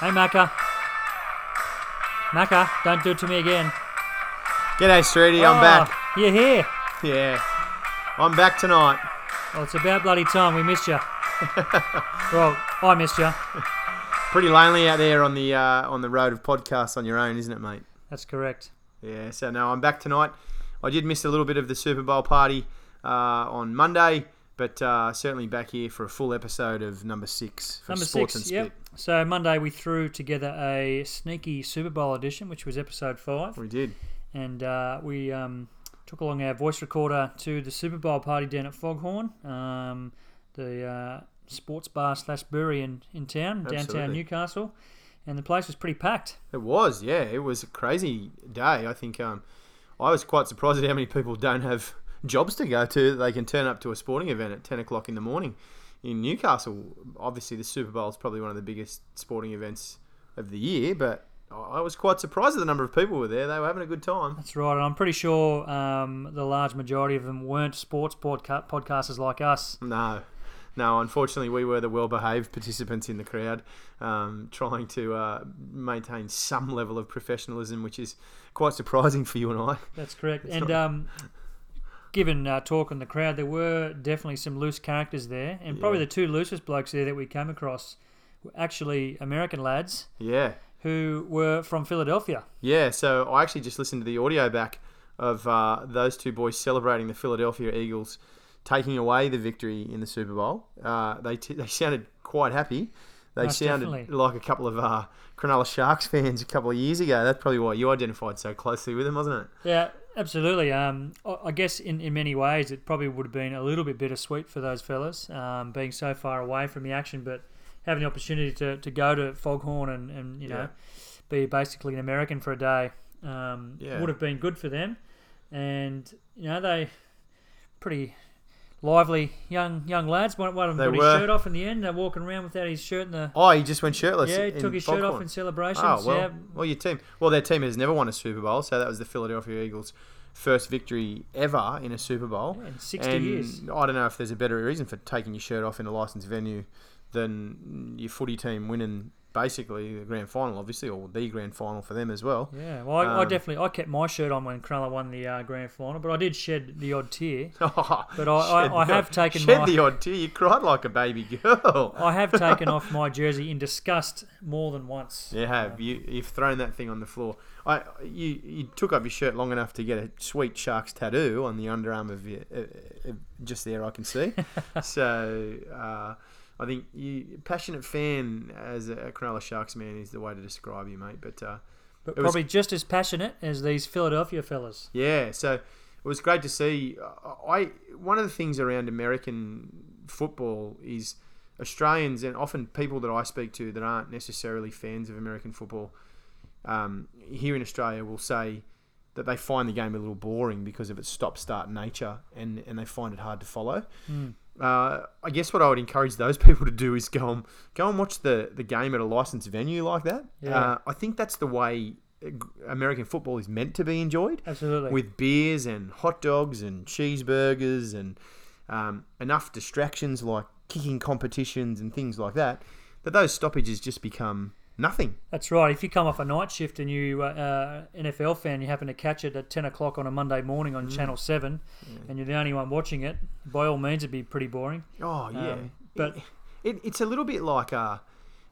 Hey, Macca. Macca, don't do it to me again. G'day, Streety. I'm Oh, back. You're here. Yeah, I'm back tonight. Well, it's about bloody time. We missed you. well, I missed you. Pretty lonely out there on the uh, on the road of podcasts on your own, isn't it, mate? That's correct. Yeah. So no, I'm back tonight. I did miss a little bit of the Super Bowl party uh, on Monday, but uh, certainly back here for a full episode of number six for Number Sports six. and Yep. Spit. So Monday we threw together a sneaky Super Bowl edition, which was episode five, We did. and uh, we um, took along our voice recorder to the Super Bowl party down at Foghorn, um, the uh, sports bar slash brewery in, in town, downtown Absolutely. Newcastle, and the place was pretty packed. It was. Yeah, it was a crazy day. I think um, I was quite surprised at how many people don't have jobs to go to. They can turn up to a sporting event at ten o'clock in the morning. in Newcastle, obviously the Super Bowl is probably one of the biggest sporting events of the year, but I I was quite surprised at the number of people were there. They were having a good time. That's right, and I'm pretty sure um, the large majority of them weren't sports podca- podcasters like us. No, no. Unfortunately, we were the well-behaved participants in the crowd, um, trying to uh, maintain some level of professionalism, which is quite surprising for you and I. That's correct. It's and not- um, given uh, talk in the crowd, there were definitely some loose characters there, and probably Yeah. the two loosest blokes there that we came across were actually American lads Yeah, who were from Philadelphia. yeah. So I actually just listened to the audio back of uh, those two boys celebrating the Philadelphia Eagles taking away the victory in the Super Bowl. Uh, they t- they sounded quite happy. They Most sounded definitely. like a couple of uh, Cronulla Sharks fans a couple of years ago. That's probably why you identified so closely with them, wasn't it? Yeah, absolutely. Um, I guess in, in many ways it probably would have been a little bit bittersweet for those fellas, um, being so far away from the action, but having the opportunity to, to go to Foghorn and, and you know Yeah. be basically an American for a day um, Yeah. would have been good for them. And you know they pretty lively young young lads. One, one of them They put were. his shirt off in the end. They're walking around without his shirt in the. Oh, he just went shirtless. yeah, he took his shirt off in celebration. Oh well, yeah, well, your team. Well, their team has never won a Super Bowl, so that was the Philadelphia Eagles' first victory ever in a Super Bowl. in sixty and years. I don't know if there's a better reason for taking your shirt off in a licensed venue than your footy team winning basically the grand final, obviously, or the grand final for them as well. Yeah, well, I, I Um, definitely I kept my shirt on when Cronulla won the uh, grand final, but I did shed the odd tear. but But I, I, I have taken shed my the odd tear. You cried like a baby girl. I have taken off my jersey in disgust more than once. You have. You, you've thrown that thing on the floor. I, you, you took off your shirt long enough to get a sweet shark's tattoo on the underarm of your, uh, uh, just there. I can see. so uh, I think you passionate fan as a Cronulla Sharks man is the way to describe you, mate. But uh, But It was- probably just as passionate as these Philadelphia fellas. yeah, so it was great to see. I one of the things around American football is Australians and often people that I speak to that aren't necessarily fans of American football um, here in Australia will say that they find the game a little boring because of its stop-start nature and, and they find it hard to follow. Mm. Uh, I guess what I would encourage those people to do is go and go and watch the, the game at a licensed venue like that. Yeah. Uh, I think that's the way uh, American football is meant to be enjoyed Absolutely. with beers and hot dogs and cheeseburgers and um, enough distractions like kicking competitions and things like that, that those stoppages just become nothing. That's right. If you come off a night shift and you uh, uh, NFL fan, you happen to catch it at ten o'clock on a Monday morning on Channel Seven, and you're the only one watching it, by all means, it'd be pretty boring. Oh yeah, Um, but- it, it, it's a little bit like uh,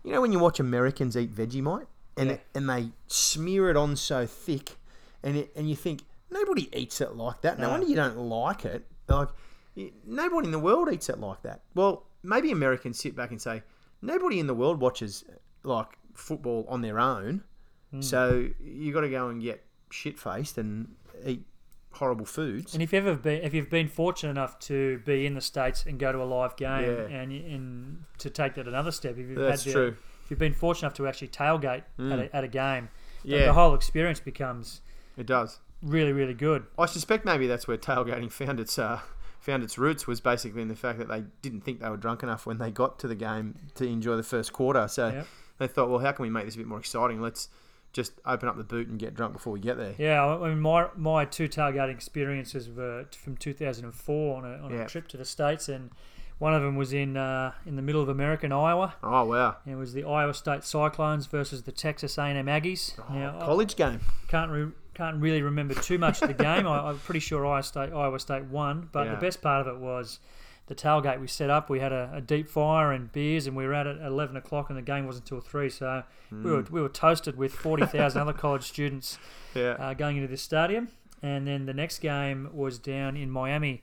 you know when you watch Americans eat Vegemite and Yeah. and they smear it on so thick, and it, and you think nobody eats it like that. No, No. wonder you don't like it. Like nobody in the world eats it like that. Well, maybe Americans sit back and say nobody in the world watches like football on their own. Hmm. So you got to go and get shit faced and eat horrible foods. And if you've ever been, if you've been fortunate enough to be in the states and go to a live game, Yeah. and and to take that another step, if you've That's had the, true. if you've been fortunate enough to actually tailgate at, Mm. a, at a game, the- Yeah, the whole experience becomes it does. really really good. I suspect maybe that's where tailgating found its uh, found its roots was basically in the fact that they didn't think they were drunk enough when they got to the game to enjoy the first quarter. So Yeah. They thought, well, how can we make this a bit more exciting? Let's just open up the boot and get drunk before we get there. Yeah, I mean, my my two tailgating experiences were from 2004 on a on Yeah. a trip to the states, and One of them was in uh, in the middle of American Iowa. Oh wow! And it was the Iowa State Cyclones versus the Texas A&M Aggies. Oh, now, college game. Can't re- can't really remember too much of the game. I, am pretty sure Iowa State Iowa State won, but Yeah. the best part of it was the tailgate we set up. We had a, a deep fire and beers, and we were out at eleven o'clock, and the game wasn't until three. So we were we were toasted with forty thousand other college students Yeah. uh, going into this stadium. And then the next game was down in Miami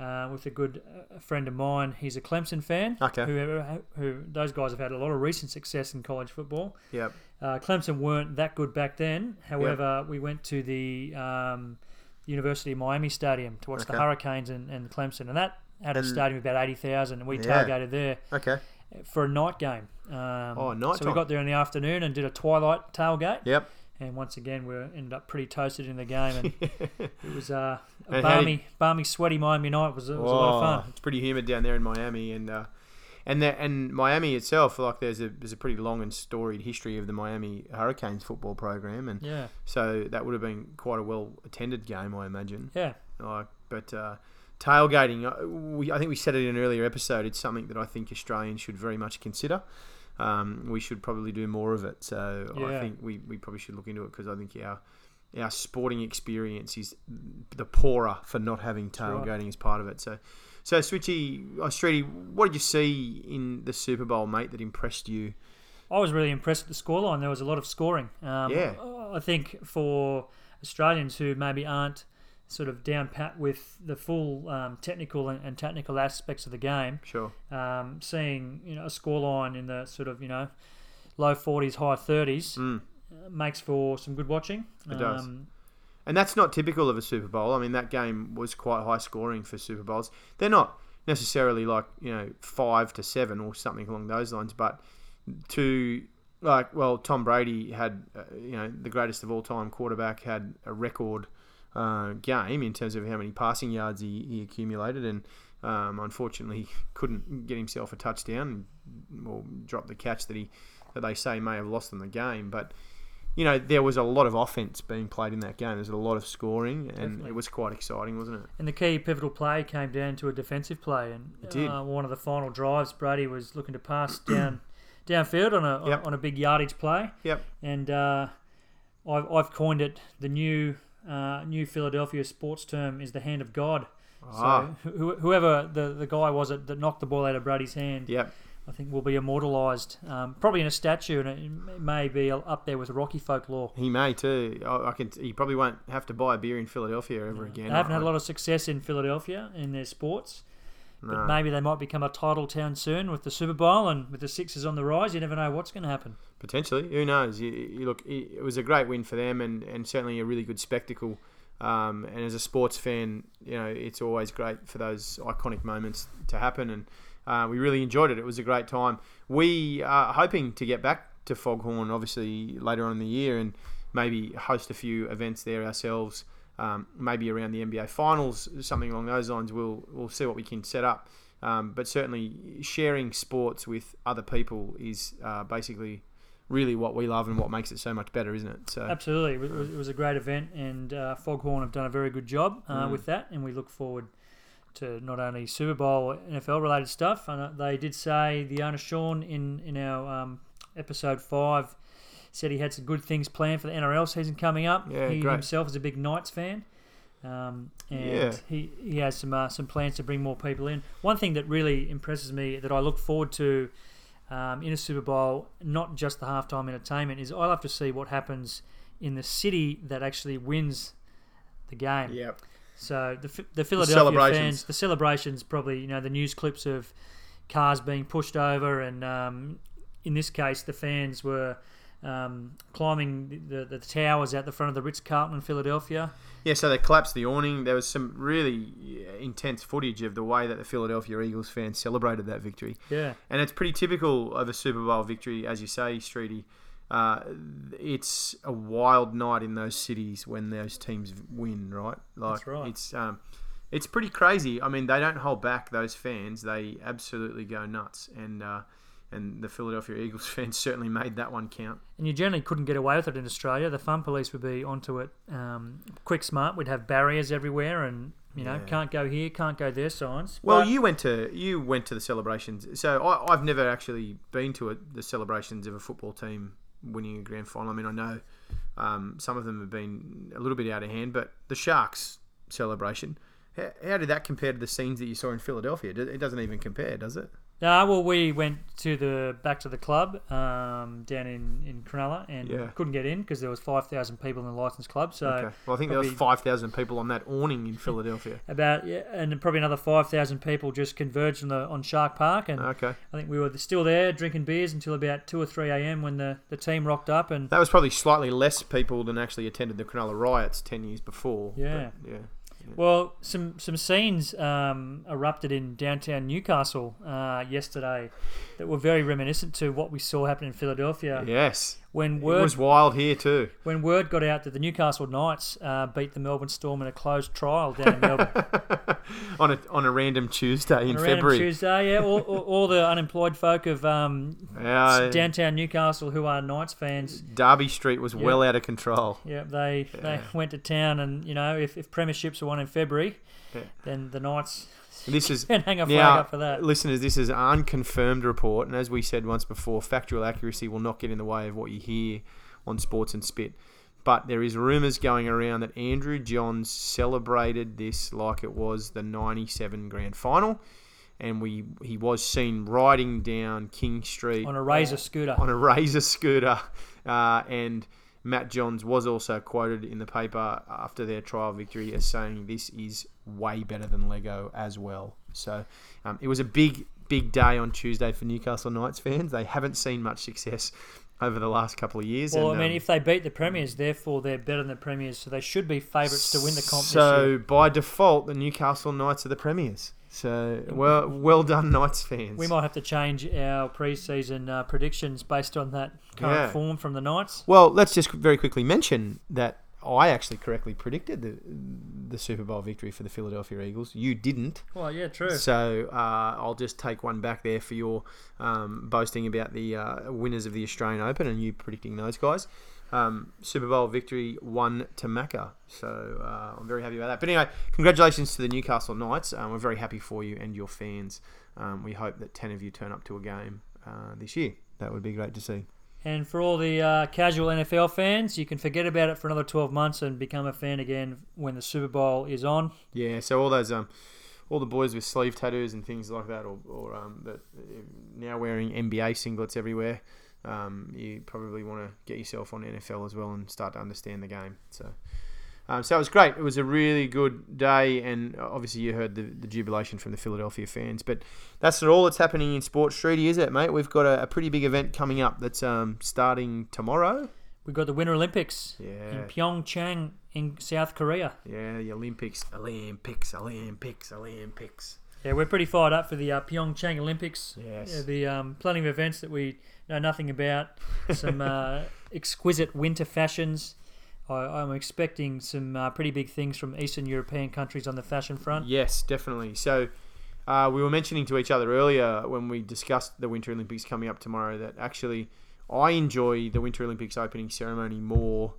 uh, with a good uh, friend of mine. He's a Clemson fan. Okay. Who, who those guys have had a lot of recent success in college football. Yep. Uh, Clemson weren't that good back then. However, we went to the um, University of Miami Stadium to watch the Hurricanes and, and Clemson, and that had a And- stadium of about eighty thousand, and we Yeah. tailgated there Okay. for a night game. Um, Oh, night So we got there in the afternoon and did a twilight tailgate. Yep. And once again, we ended up pretty toasted in the game, and it was uh, a And how did- balmy, balmy, sweaty Miami night. It was, it was a lot of Oh, fun. It's pretty humid down there in Miami, and uh, and there, and Miami itself, like there's a there's a pretty long and storied history of the Miami Hurricanes football program, and Yeah, so that would have been quite a well attended game, I imagine. yeah, Like, but uh, tailgating, uh, we, I think we said it in an earlier episode. It's something that I think Australians should very much consider. Um, we should probably do more of it. So I think we, we probably should look into it because I think our our sporting experience is the poorer for not having right. tailgating as part of it. So, so Switchy, uh, Streety, what did you see in the Super Bowl, mate, that impressed you? I was really impressed with the scoreline. There was a lot of scoring. Um, Yeah. I think for Australians who maybe aren't sort of down pat with the full um, technical and, and technical aspects of the game, Sure. um, seeing you know a scoreline in the sort of you know low 40s, high 30s Mm. makes for some good watching. It does. Um, And that's not typical of a Super Bowl. I mean, that game was quite high scoring for Super Bowls. They're not necessarily like, you know, five to seven or something along those lines, but to, like, well, Tom Brady had, uh, you know, the greatest of all time quarterback, had a record uh, game in terms of how many passing yards he, he accumulated, and um, unfortunately couldn't get himself a touchdown or drop the catch that he that they say may have lost them the game. But you know, there was a lot of offense being played in that game. There was a lot of scoring, and Definitely. it was quite exciting, wasn't it? And the key pivotal play came down to a defensive play, and It did. Uh, one of the final drives, Brady was looking to pass down downfield on a Yep. on a big yardage play, Yep. and uh, I've, I've coined it the new uh, new Philadelphia sports term is the hand of God. Ah, So who, whoever the, the guy was that, that knocked the ball out of Brady's hand, yep. I think will be immortalised, um, probably in a statue, and it may be up there with Rocky folklore. He may too. I, I can. He probably won't have to buy a beer in Philadelphia ever again. They haven't had a lot of success in Philadelphia in their sports. No. But maybe they might become a title town soon with the Super Bowl and with the Sixers on the rise. You never know what's going to happen. Potentially, who knows? You, you look, it it was a great win for them, and, and certainly a really good spectacle. Um, and as a sports fan, you know it's always great for those iconic moments to happen, and uh, we really enjoyed it. It was a great time. We are hoping to get back to Foghorn, obviously later on in the year, and maybe host a few events there ourselves. Um, maybe around the NBA Finals, something along those lines. We'll we'll see what we can set up. Um, but certainly, sharing sports with other people is uh, basically really what we love and what makes it so much better, isn't it? So Absolutely. It was, it was a great event, and uh, Foghorn have done a very good job uh, Mm. with that. And we look forward to not only Super Bowl, NFL related stuff. And uh, they did say the owner, Sean, in, in our um, episode five, said he had some good things planned for the NRL season coming up. Yeah, he great. himself is a big Knights fan. Um, and Yeah. he, he has some uh, some plans to bring more people in. One thing that really impresses me that I look forward to um, in a Super Bowl, not just the halftime entertainment, is I love to see what happens in the city that actually wins the game. yeah, So the, the Philadelphia celebrations. fans, the celebrations, probably you know the news clips of cars being pushed over, and um, in this case, the fans were um, climbing the, the, the towers out the front of the Ritz Carlton in Philadelphia. yeah. So they collapsed the awning. There was some really intense footage of the way that the Philadelphia Eagles fans celebrated that victory. Yeah, And it's pretty typical of a Super Bowl victory, as you say, Streety. Uh, it's a wild night in those cities when those teams win, right? Like That's right. it's um, it's pretty crazy. I mean, they don't hold back. Those fans, they absolutely go nuts, and uh, and the Philadelphia Eagles fans certainly made that one count. and you generally couldn't get away with it in Australia. The fun police would be onto it, um, quick, smart. We'd have barriers everywhere, and You know, Yeah. can't go here, can't go there signs. Well, But- you went to you went to the celebrations. So I, I've never actually been to it, the celebrations of a football team winning a grand final. I mean, I know um, some of them have been a little bit out of hand, but the Sharks celebration. How, how did that compare to the scenes that you saw in Philadelphia? It doesn't even compare, does it? No, well, we went to the back to the club um, down in, in Cronulla and Yeah. couldn't get in because there was five thousand people in the licensed club. So okay. Well, I think there was probably- five thousand people on that awning in Philadelphia. about yeah, and probably another five thousand people just converged on the on Shark Park, and Okay. I think we were still there drinking beers until about two or three a.m. when the, the team rocked up and That was probably slightly less people than actually attended the Cronulla riots ten years before. Yeah. but, yeah. Well, some some scenes um, erupted in downtown Newcastle uh, yesterday that were very reminiscent to what we saw happen in Philadelphia. Yes. When It word was wild here too. when word got out that the Newcastle Knights uh, beat the Melbourne Storm in a closed trial down in Melbourne on a on a random Tuesday in on a random February. Tuesday, yeah, all, all, all the unemployed folk of um, Yeah, downtown Newcastle who are Knights fans. Darby Street was Yeah. well out of control. Yeah, they they went to town, and you know if, if premierships are won in February, Yeah. then the Knights This is can hang a flag now, up for that. listeners. This is an unconfirmed report, and as we said once before, factual accuracy will not get in the way of what you hear on Sports and Spit. But there is rumours going around that Andrew Johns celebrated this like it was the '97 Grand Final, and we he was seen riding down King Street on a razor scooter. on a razor scooter. Uh, and Matt Johns was also quoted in the paper after their trial victory as saying this is way better than Lego as well. So um, it was a big, big day on Tuesday for Newcastle Knights fans. They haven't seen much success over the last couple of years. Well, and, I mean, um, if they beat the premiers, therefore they're better than the premiers, so they should be favourites to win the comp So by default, the Newcastle Knights are the premiers. So well, well done, Knights fans. We might have to change our pre-season uh, predictions based on that current Yeah. form from the Knights. Well, let's just very quickly mention that I actually correctly predicted the the Super Bowl victory for the Philadelphia Eagles. You didn't, Well, yeah, true. so uh, I'll just take one back there for your um, boasting about the uh, winners of the Australian Open and you predicting those guys. Um, Super Bowl victory one to Macca, so uh, I'm very happy about that. But anyway, congratulations to the Newcastle Knights. Um, we're very happy for you and your fans. Um, we hope that ten of you turn up to a game uh, this year. That would be great to see. And for all the uh, casual NFL fans, you can forget about it for another 12 months and become a fan again when the Super Bowl is on. Yeah, so all those um, all the boys with sleeve tattoos and things like that, or, or um, that uh, now wearing NBA singlets everywhere. Um, you probably want to get yourself on NFL as well and start to understand the game. So, um, so it was great. It was a really good day, and obviously you heard the, the jubilation from the Philadelphia fans. But that's not all that's happening in Sports Treaty, is it, mate? We've got a, a pretty big event coming up that's um, starting tomorrow. We've got the Winter Olympics in Yeah, Pyeongchang in South Korea. yeah, the Olympics, Olympics, Olympics, Olympics. Yeah, we're pretty fired up for the uh, Pyeongchang Olympics. Yes. Yeah, the um, plenty of events that we know nothing about. Some uh, exquisite winter fashions. I, I'm expecting some uh, pretty big things from Eastern European countries on the fashion front. Yes, definitely. So uh, we were mentioning to each other earlier when we discussed the Winter Olympics coming up tomorrow that actually I enjoy the Winter Olympics opening ceremony more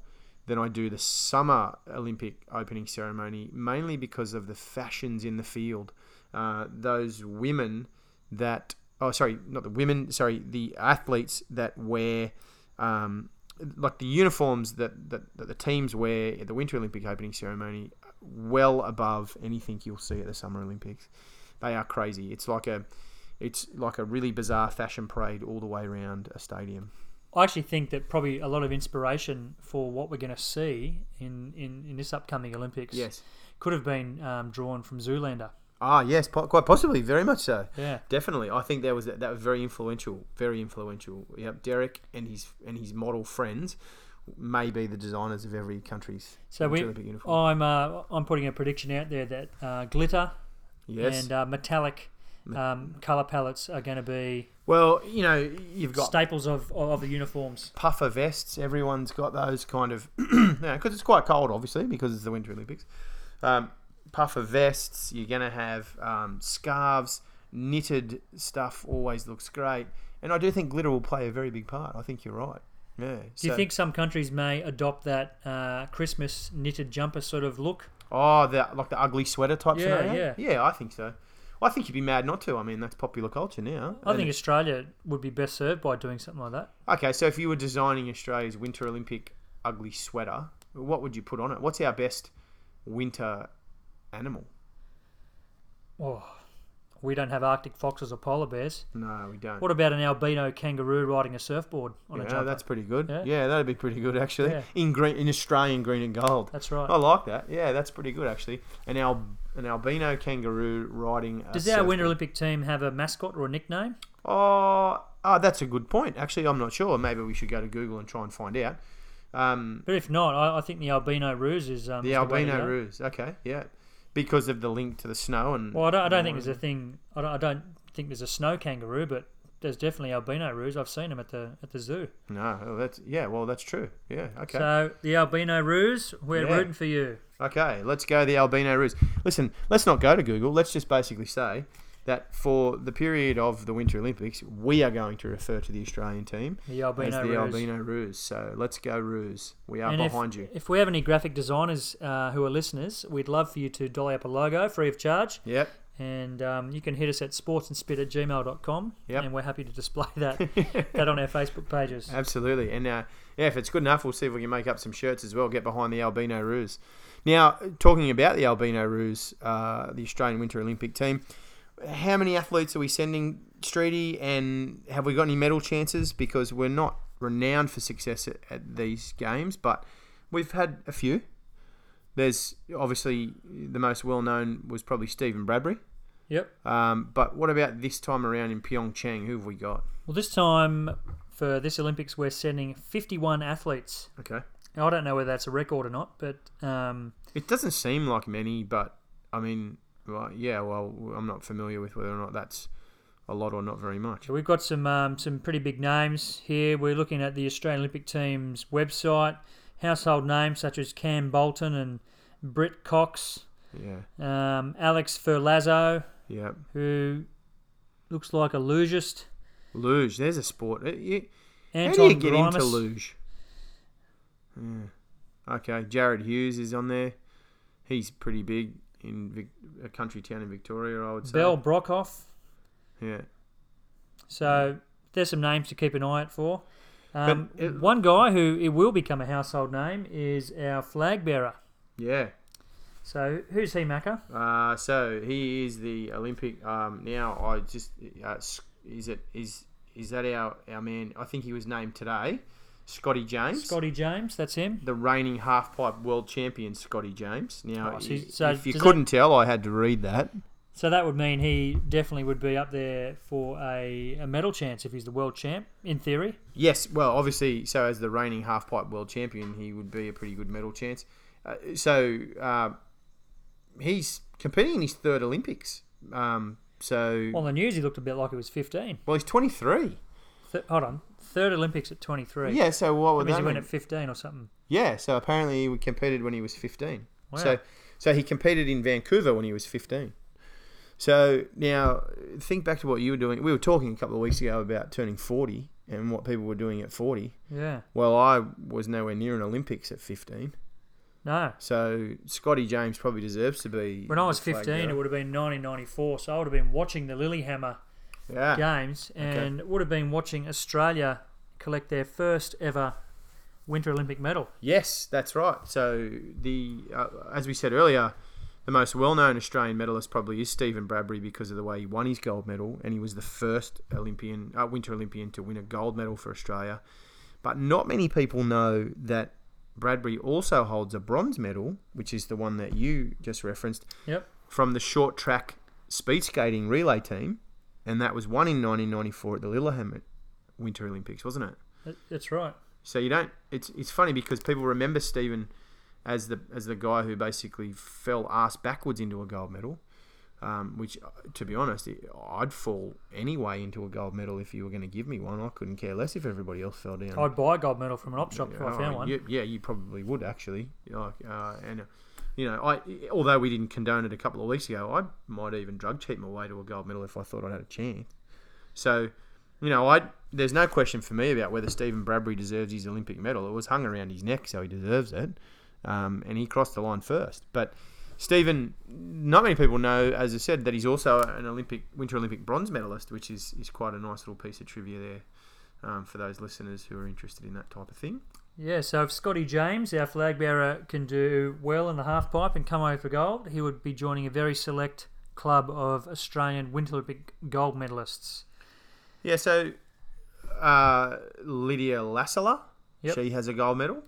than I do the Summer Olympic opening ceremony, mainly because of the fashions in the field. Uh, those women that, oh, sorry, not the women, sorry, the athletes that wear. Um, like the uniforms that, that, that the teams wear at the Winter Olympic opening ceremony, well above anything you'll see at the Summer Olympics. They are crazy. It's like a, it's like a really bizarre fashion parade all the way around a stadium. I actually think that probably a lot of inspiration for what we're going to see in, in, in this upcoming Olympics Yes. could have been um, drawn from Zoolander. Ah, yes, po- quite possibly, very much so. Yeah. Definitely, I think that was that was very influential. Very influential. Yep, Derek and his and his model friends may be the designers of every country's So we, Olympic uniform. I'm uh, I'm putting a prediction out there that uh, glitter yes. and uh, metallic um, color palettes are going to be well, you know, you've got staples of of the uniforms. puffer vests. Everyone's got those kind of, because it's quite cold, obviously, because it's the Winter Olympics. Um, puffer vests. You're gonna have um, scarves, knitted stuff. Always looks great, and I do think glitter will play a very big part. I think you're right. Yeah. Do you think some countries may adopt that uh, Christmas knitted jumper sort of look? Oh, the like the ugly sweater type Yeah, scenario. yeah. yeah. I think so. I think you'd be mad not to. I mean, that's popular culture now. I think Australia would be best served by doing something like that. Okay, so if you were designing Australia's Winter Olympic ugly sweater, what would you put on it? What's our best winter animal? Oh, we don't have Arctic foxes or polar bears. No, we don't. What about an albino kangaroo riding a surfboard on a yeah, jumper? that's pretty good. Yeah. Yeah? that'd be pretty good actually. Yeah. In green, in Australian green and gold. That's right. I like that. Yeah, that's pretty good actually. An al- an albino kangaroo riding. A Does our Winter. Olympic team have a mascot or a nickname? Oh, oh, that's a good point. Actually, I'm not sure. Maybe we should go to Google and try and find out. Um, But if not, I, I think the albino roos is um, the albino roos. Okay, yeah, because of the link to the snow and. Well, I don't, I don't think there's a thing. I don't, I don't think there's a snow kangaroo, but there's definitely albino roos. I've seen them at the at the zoo. No, that's yeah. Well, that's true. Yeah. Okay. So the albino roos, we're Yeah. rooting for you. Okay, let's go the albino roos. Listen, let's not go to Google. Let's just basically say that for the period of the Winter Olympics, we are going to refer to the Australian team The as albino the roos. albino roos. So let's go roos. We are And if- behind you. If we have any graphic designers uh, who are listeners, we'd love for you to dolly up a logo free of charge. Yep. And um, you can hit us at sportsandspit at gmail.com. Yep. And we're happy to display that, that on our Facebook pages. Absolutely. And uh, yeah, if it's good enough, we'll see if we can make up some shirts as well. Get behind the albino roos. Now, talking about the albino roos, uh, the Australian Winter Olympic team, how many athletes are we sending, Streety? And have we got any medal chances? Because we're not renowned for success at, at these games, but we've had a few. There's obviously the most well known was probably Stephen Bradbury. Yep. Um, but what about this time around in Pyeongchang? Who have we got? Well, this time for this Olympics, we're sending 51 athletes. Okay. Now, I don't know whether that's a record or not, but um, It doesn't seem like many, but I mean, well, yeah. Well, I'm not familiar with whether or not that's a lot or not very much. so we've got some um, some pretty big names here. We're looking at the Australian Olympic team's website. Household names such as Cam Bolton and Britt Cox, Yeah, um, Alex Ferlazzo, yeah. who looks like a lugeist. Luge. There's a sport. Uh, you- How do you get into luge? Yeah. Okay, Jarryd Hughes is on there. He's pretty big in Vic- a country town in Victoria, I would say. Belle Brockhoff. Yeah. So there's some names to keep an eye out for. Um, it- one guy who it will become a household name is our flag bearer. Yeah. So who's he, Macca? Uh, so he is the Olympic. Um, now I just uh, is it is is that our our man? I think he was named today, Scotty James. Scotty James. That's him. the reigning half pipe world champion Scotty James. Now, Oh, so- so if you does couldn't tell, I had to read that. So that would mean he definitely would be up there for a, a medal chance if he's the world champ, in theory. Yes, well, obviously, so as the reigning half pipe world champion, he would be a pretty good medal chance. Uh, so uh, he's competing in his third Olympics. Um, so On the news, he looked a bit like he was 15. well, he's twenty three. Th- hold on. Third Olympics at 23. Yeah. So what That would means that he went at 15 or something. Yeah. So apparently he competed when he was fifteen. Wow. So so he competed in Vancouver when he was fifteen. So now think back to what you were doing. We were talking a couple of weeks ago about turning forty and what people were doing at forty. yeah. Well, I was nowhere near an Olympics at 15. No. So Scotty James probably deserves to be. When I was 15, it would have been 1994, so I would have been watching the Lillehammer Yeah. games and would have been watching Australia collect their first ever Winter Olympic medal. Yes, that's right. So the uh, as we said earlier, the most well-known Australian medalist probably is Stephen Bradbury because of the way he won his gold medal, and he was the first Olympian, uh, Winter Olympian, to win a gold medal for Australia. But not many people know that Bradbury also holds a bronze medal, which is the one that you just referenced. Yep. from the short track speed skating relay team, and that was won in 1994 at the Lillehammer Winter Olympics, wasn't it? That's right. So you don't. It's it's funny because people remember Stephen as the as the guy who basically fell ass backwards into a gold medal. Um, which, uh, to be honest, I'd fall anyway into a gold medal if you were going to give me one. I couldn't care less if everybody else fell down. I'd buy a gold medal from an op shop if I Oh, found one. you- yeah, you probably would actually. Like, uh, and uh, you know, I although we didn't condone it a couple of weeks ago, I might even drug cheat my way to a gold medal if I thought I had a chance. So, you know, I there's no question for me about whether Stephen Bradbury deserves his Olympic medal. It was hung around his neck, so he deserves it, um, and he crossed the line first. But Stephen, not many people know, as I said, that he's also an Olympic Winter Olympic bronze medalist, which is, is quite a nice little piece of trivia there um, for those listeners who are interested in that type of thing. Yeah, so if Scotty James, our flag bearer, can do well in the half pipe and come away for gold, he would be joining a very select club of Australian Winter Olympic gold medalists. Yeah, so uh, Lydia Lassila, Yep. she has a gold medal.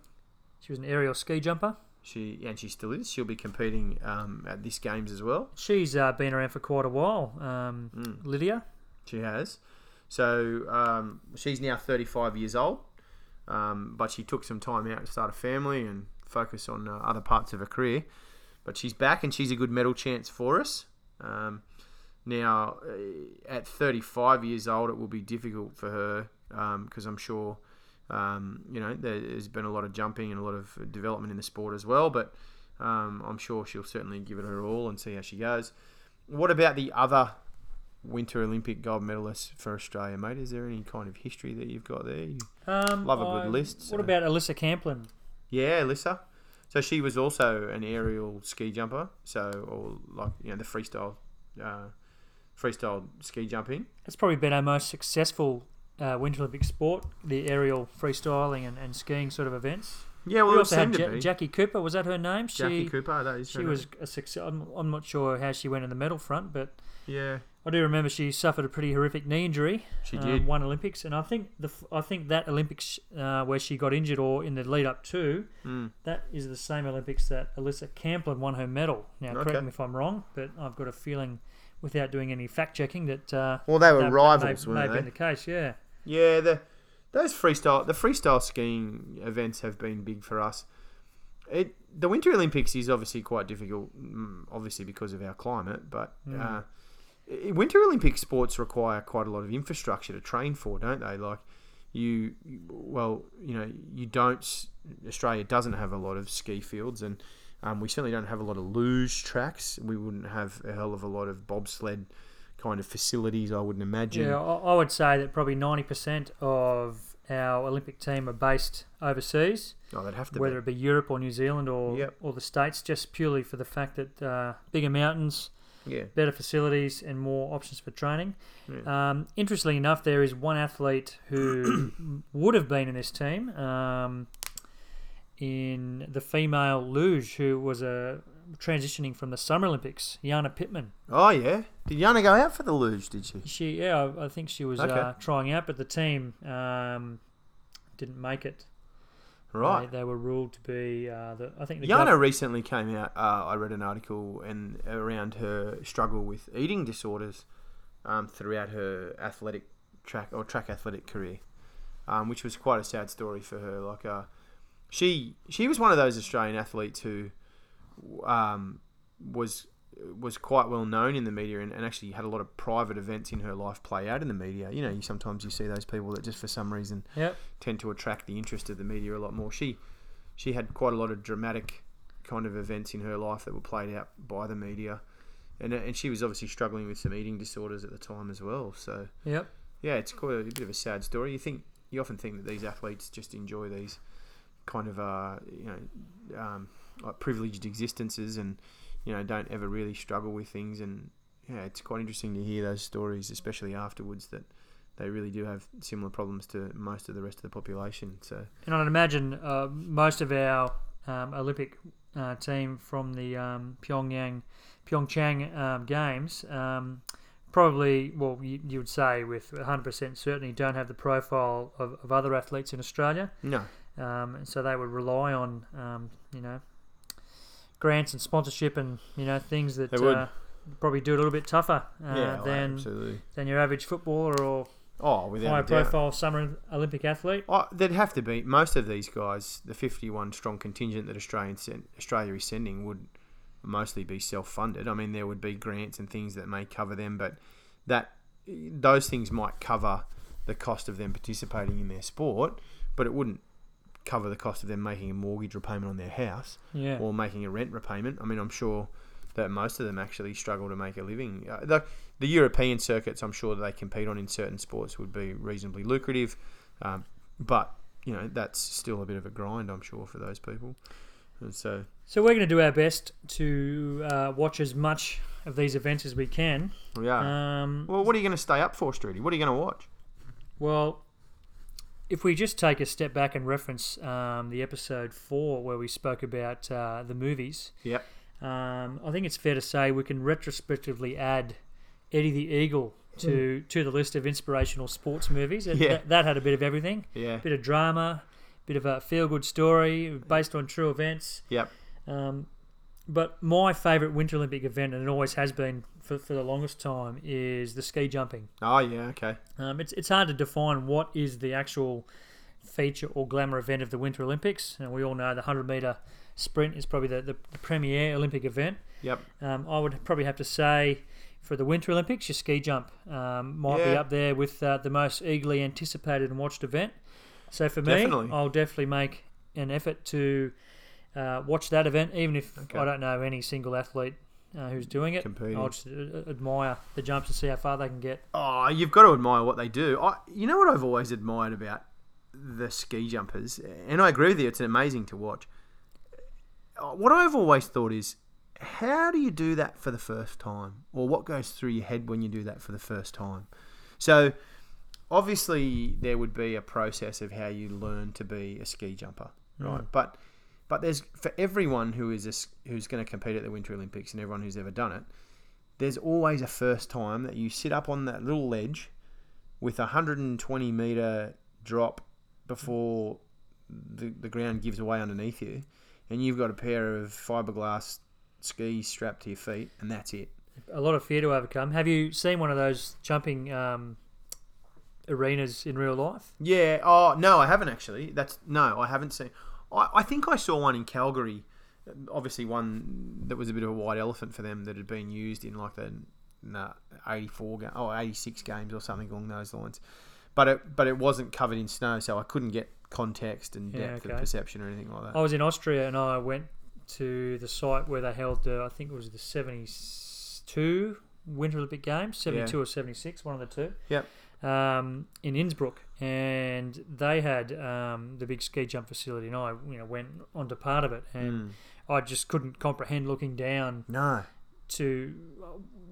She was an aerial ski jumper. She and she still is. She'll be competing um, at this games as well. She's uh, been around for quite a while, um, Mm. Lydia. She has. So um, she's now 35 years old, um, but she took some time out to start a family and focus on uh, other parts of her career. But she's back and she's a good medal chance for us. Um, now, uh, at 35 years old, it will be difficult for her because I'm sure, um, you know, there's been a lot of jumping and a lot of development in the sport as well. But um, I'm sure she'll certainly give it her all and see how she goes. What about the other Winter Olympic gold medalist for Australia, mate? Is there any kind of history that you've got there? You- Um, Love a good list, What so- about Alyssa Camplin? Yeah, Alyssa. So she was also an aerial ski jumper. So, or like you know the freestyle, uh, freestyle ski jumping. It's probably been our most successful uh, Winter Olympic sport, the aerial freestyling and, and skiing sort of events. Yeah, well, we also had to Ja- be. Jacqui Cooper. Was that her name? Jackie she Cooper. That is. she was name. a success. I'm, I'm not sure how she went in the medal front, but Yeah, I do remember she suffered a pretty horrific knee injury. she um, did. one Olympics, and I think the I think that Olympics uh, where she got injured or in the lead up to Mm. that is the same Olympics that Alyssa Camplin won her medal. Now, correct me if I'm wrong, but I've got a feeling, without doing any fact checking, that uh, Well, they were that rivals, may, may weren't have they? been the case. Yeah, Yeah, the those freestyle the freestyle skiing events have been big for us. It the Winter Olympics is obviously quite difficult, mm, obviously because of our climate. But Mm. uh, Winter Olympic sports require quite a lot of infrastructure to train for, don't they? Like you, well, you know, you don't. Australia doesn't have a lot of ski fields, and um, we certainly don't have a lot of luge tracks. We wouldn't have a hell of a lot of bobsled kind of facilities. I wouldn't imagine. yeah. I, I would say that probably ninety percent of our Olympic team are based overseas, Oh, they'd have to whether be. it be Europe or New Zealand or Yep. or the states, just purely for the fact that uh, bigger mountains. Yeah. better facilities and more options for training. Yeah. Um, interestingly enough, there is one athlete who would have been in this team um, in the female luge who was uh, transitioning from the Summer Olympics, Jana Pittman. Oh yeah, did Jana go out for the luge? Did she? She, yeah, I, I think she was Okay. uh, trying out, but the team um, didn't make it. Right. They, they were ruled to be. Uh, the, I think the Jana gov- recently came out. Uh, I read an article and around her struggle with eating disorders um, throughout her athletic track or track athletic career, um, which was quite a sad story for her. Like, uh, she she was one of those Australian athletes who um, was was quite well known in the media and, and actually had a lot of private events in her life play out in the media. You know, you sometimes you see those people that just for some reason Yep. tend to attract the interest of the media a lot more. She she had quite a lot of dramatic kind of events in her life that were played out by the media, and and she was obviously struggling with some eating disorders at the time as well. So Yep. yeah, it's quite a bit of a sad story. You think you often think that these athletes just enjoy these kind of uh, you know um, like privileged existences and you know don't ever really struggle with things. And yeah it's quite interesting to hear those stories especially afterwards that they really do have similar problems to most of the rest of the population. So And I'd imagine uh, most of our um, Olympic uh, team from the um, Pyongyang, Pyeongchang um, games um, probably, well, you, you would say with 100% certainty, don't have the profile of, of other athletes in Australia. no. Um, and so they would rely on, um, you know, grants and sponsorship and, you know, things that uh, probably do it a little bit tougher uh, yeah than, absolutely than your average footballer or oh high profile summer Olympic athlete. Oh, there'd have to be most of these guys. The fifty-one strong contingent that Australian sent, Australia is sending would mostly be self-funded. I mean, there would be grants and things that may cover them, but that those things might cover the cost of them participating in their sport, but it wouldn't cover the cost of them making a mortgage repayment on their house Yeah. or making a rent repayment. I mean, I'm sure that most of them actually struggle to make a living. Uh, the, the European circuits, I'm sure that they compete on in certain sports would be reasonably lucrative, um, but you know that's still a bit of a grind, I'm sure, for those people. And so So we're going to do our best to uh, watch as much of these events as we can. we are. Um, well, what are you going to stay up for, Streety? What are you going to watch? Well, if we just take a step back and reference um, the episode four where we spoke about uh, the movies, Yep. um, I think it's fair to say we can retrospectively add Eddie the Eagle to to the list of inspirational sports movies. It- Yeah. that, that had a bit of everything, Yeah. bit of drama, bit of a feel good story based on true events. Yep. Um, but my favourite Winter Olympic event, and it always has been for, for the longest time, is the ski jumping. Oh yeah. Okay. Um, it's it's hard to define what is the actual feature or glamour event of the Winter Olympics, and we all know the hundred meter sprint is probably the, the, the premier Olympic event. Yep. Um, I would probably have to say for the Winter Olympics, your ski jump um, might be up there with uh, the most eagerly anticipated and watched event. So for Definitely. me, I'll definitely make an effort to uh, watch that event, even if Okay. I don't know any single athlete uh, who's doing it. Competing. I'll just uh, admire the jumps and see how far they can get. Oh, you've got to admire what they do. I, you know what I've always admired about the ski jumpers, and I agree with you. It's amazing to watch. Uh, What I've always thought is, how do you do that for the first time, or what goes through your head when you do that for the first time? So, obviously, there would be a process of how you learn to be a ski jumper, right? Mm. But but there's for everyone who is a who's going to compete at the Winter Olympics and everyone who's ever done it, there's always a first time that you sit up on that little ledge with a 120 meter drop before the, the ground gives away underneath you, and you've got a pair of fiberglass skis strapped to your feet, and that's it. a lot of fear to overcome. Have you seen one of those jumping um, arenas in real life? Yeah. Oh no, I haven't actually. That's no, I haven't seen. I, I think I saw one in Calgary. Obviously, one that was a bit of a white elephant for them that had been used in like the nah, 84 ga- oh, 86 games or something along those lines. But it but it wasn't covered in snow, so I couldn't get context and Yeah, depth okay. of perception or anything like that. I was in Austria and I went to the site where they held the, I think it was the 72 Winter Olympic Games, 72 or 76, one of the two. Yep. Um, in Innsbruck, and they had um, the big ski jump facility, and I, you know, went onto part of it, and Mm. I just couldn't comprehend looking down No. to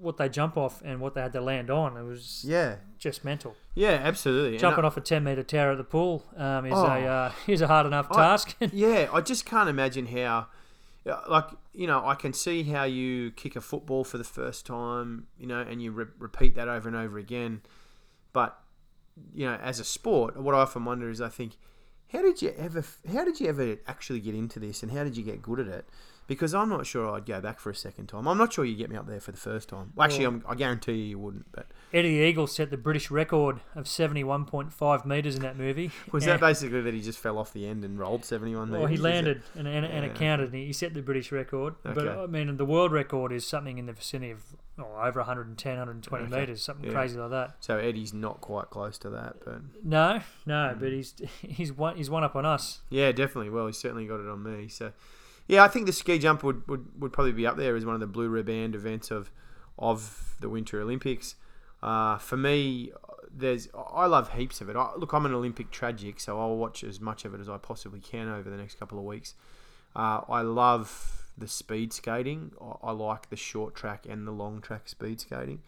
what they jump off and what they had to land on. It was Yeah. just mental. Yeah. Absolutely. Jumping I- off a 10 metre tower at the pool um, is Oh. a uh, is a hard enough I- task. yeah, I just can't imagine how, like you know, I can see how you kick a football for the first time, you know, and you re- repeat that over and over again. But you know, as a sport, what I often wonder is, I think, how did you ever, how did you ever actually get into this, and how did you get good at it? Because I'm not sure I'd go back for a second time. I'm not sure you get me up there for the first time. Well, actually, I guarantee you, you wouldn't. But Eddie the Eagle set the British record of 71.5 metres in that movie. was that basically that he just fell off the end and rolled 71 metres? Well, he metres? Is it- landed and, and, and Yeah, it counted, and he set the British record. But I mean, the world record is something in the vicinity of oh, over 110, 120 Okay. metres, something Yeah. crazy like that. So Eddie's not quite close to that, but No, no, Hmm. but he's he's one he's one up on us. yeah, definitely. Well, he's certainly got it on me. So yeah, I think the ski jump would, would, would probably be up there as one of the blue riband events of of the Winter Olympics. Uh, for me, there's I love heaps of it. I, look, I'm an Olympic tragic, so I'll watch as much of it as I possibly can over the next couple of weeks. Uh, I love the speed skating. I, I like the short track and the long track speed skating.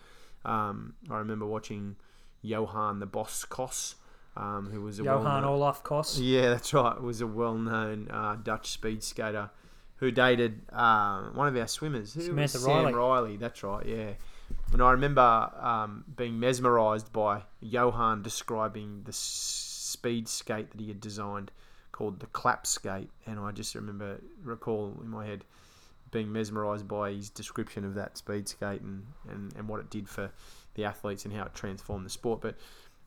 Um, I remember watching Johann the Boss Koss, um, who was a Johann Olav Koss. yeah, that's right. Was a well-known uh, Dutch speed skater who dated uh, one of our swimmers, who was Sam. Riley. That's right. Yeah, and I remember um, being mesmerised by Johann describing the speed skate that he had designed called the clap skate, and I just remember recall in my head being mesmerised by his description of that speed skate and, and, and what it did for the athletes and how it transformed the sport. But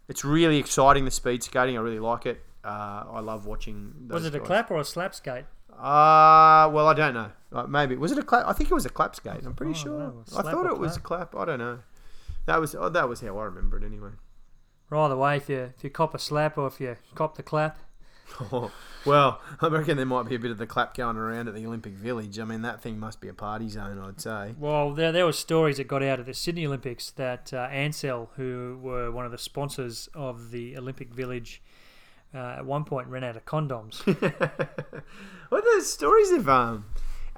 it's really exciting the speed skating. I really like it. Uh, I love watching. Those Was it a guys. clap or a slap skate? Uh, well, I don't know. Uh, maybe was it a clap? I think it was a clap skate. I'm pretty Oh, sure. no, I thought it was a clap. I don't know. That was oh, that was how I remember it anyway. Either way, if you if you cop a slap or if you cop the clap, well, I reckon there might be a bit of the clap going around at the Olympic Village. I mean, that thing must be a party zone. I'd say. Well, there there were stories that got out of the Sydney Olympics that uh, Ansell, who were one of the sponsors of the Olympic Village, uh, at one point ran out of condoms. what are the stories of um?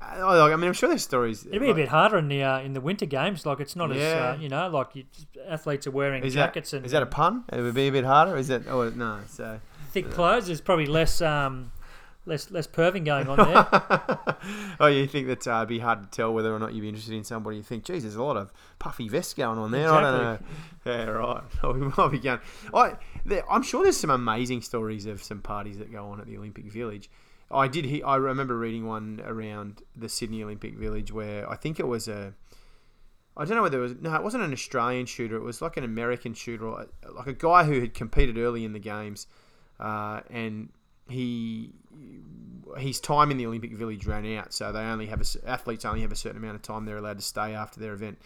I, I mean, I'm sure there's stories. It'd be a bit harder in the uh, in the winter games. Like it's not as uh, you know, like you, athletes are wearing Is that, jackets and is that a pun? It would be a bit harder. Is that? Oh no. So. thick clothes. There's probably less um, less less perving going on there. oh, you think that uh, it'd be hard to tell whether or not you'd be interested in somebody? You think, geez, there's a lot of puffy vests going on there. I don't know. Yeah, right. Oh, we might be going. I, there, I'm sure there's some amazing stories of some parties that go on at the Olympic Village. I did. He, I remember reading one around the Sydney Olympic Village where I think it was a. I don't know whether it was no, it wasn't an Australian shooter. It was like an American shooter, like a guy who had competed early in the games, uh, and he his time in the Olympic Village ran out. So they only have a, athletes only have a certain amount of time they're allowed to stay after their event,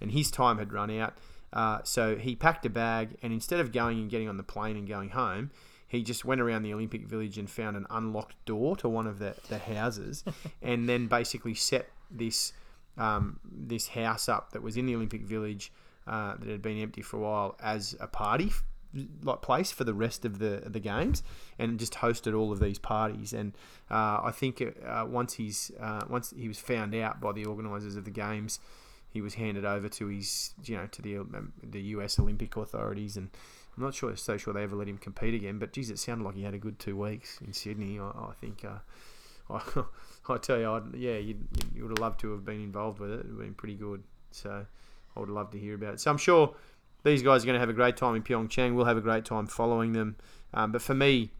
and his time had run out. Uh, so he packed a bag, and instead of going and getting on the plane and going home, he just went around the Olympic Village and found an unlocked door to one of the, the houses, and then basically set this um, this house up that was in the Olympic Village uh, that had been empty for a while as a party like place for the rest of the the games, and just hosted all of these parties. And uh, I think uh, once he's uh, once he was found out by the organisers of the games, he was handed over to his you know to the um, the US Olympic authorities and. I'm not sure so sure they ever let him compete again, but geez, it sounded like he had a good two weeks in Sydney. I, I think, uh, I, I tell you, I'd, yeah, you would have loved to have been involved with it. It would have been pretty good. So I would love to hear about it. So I'm sure these guys are going to have a great time in Pyeongchang. We'll have a great time following them. Um, but for me,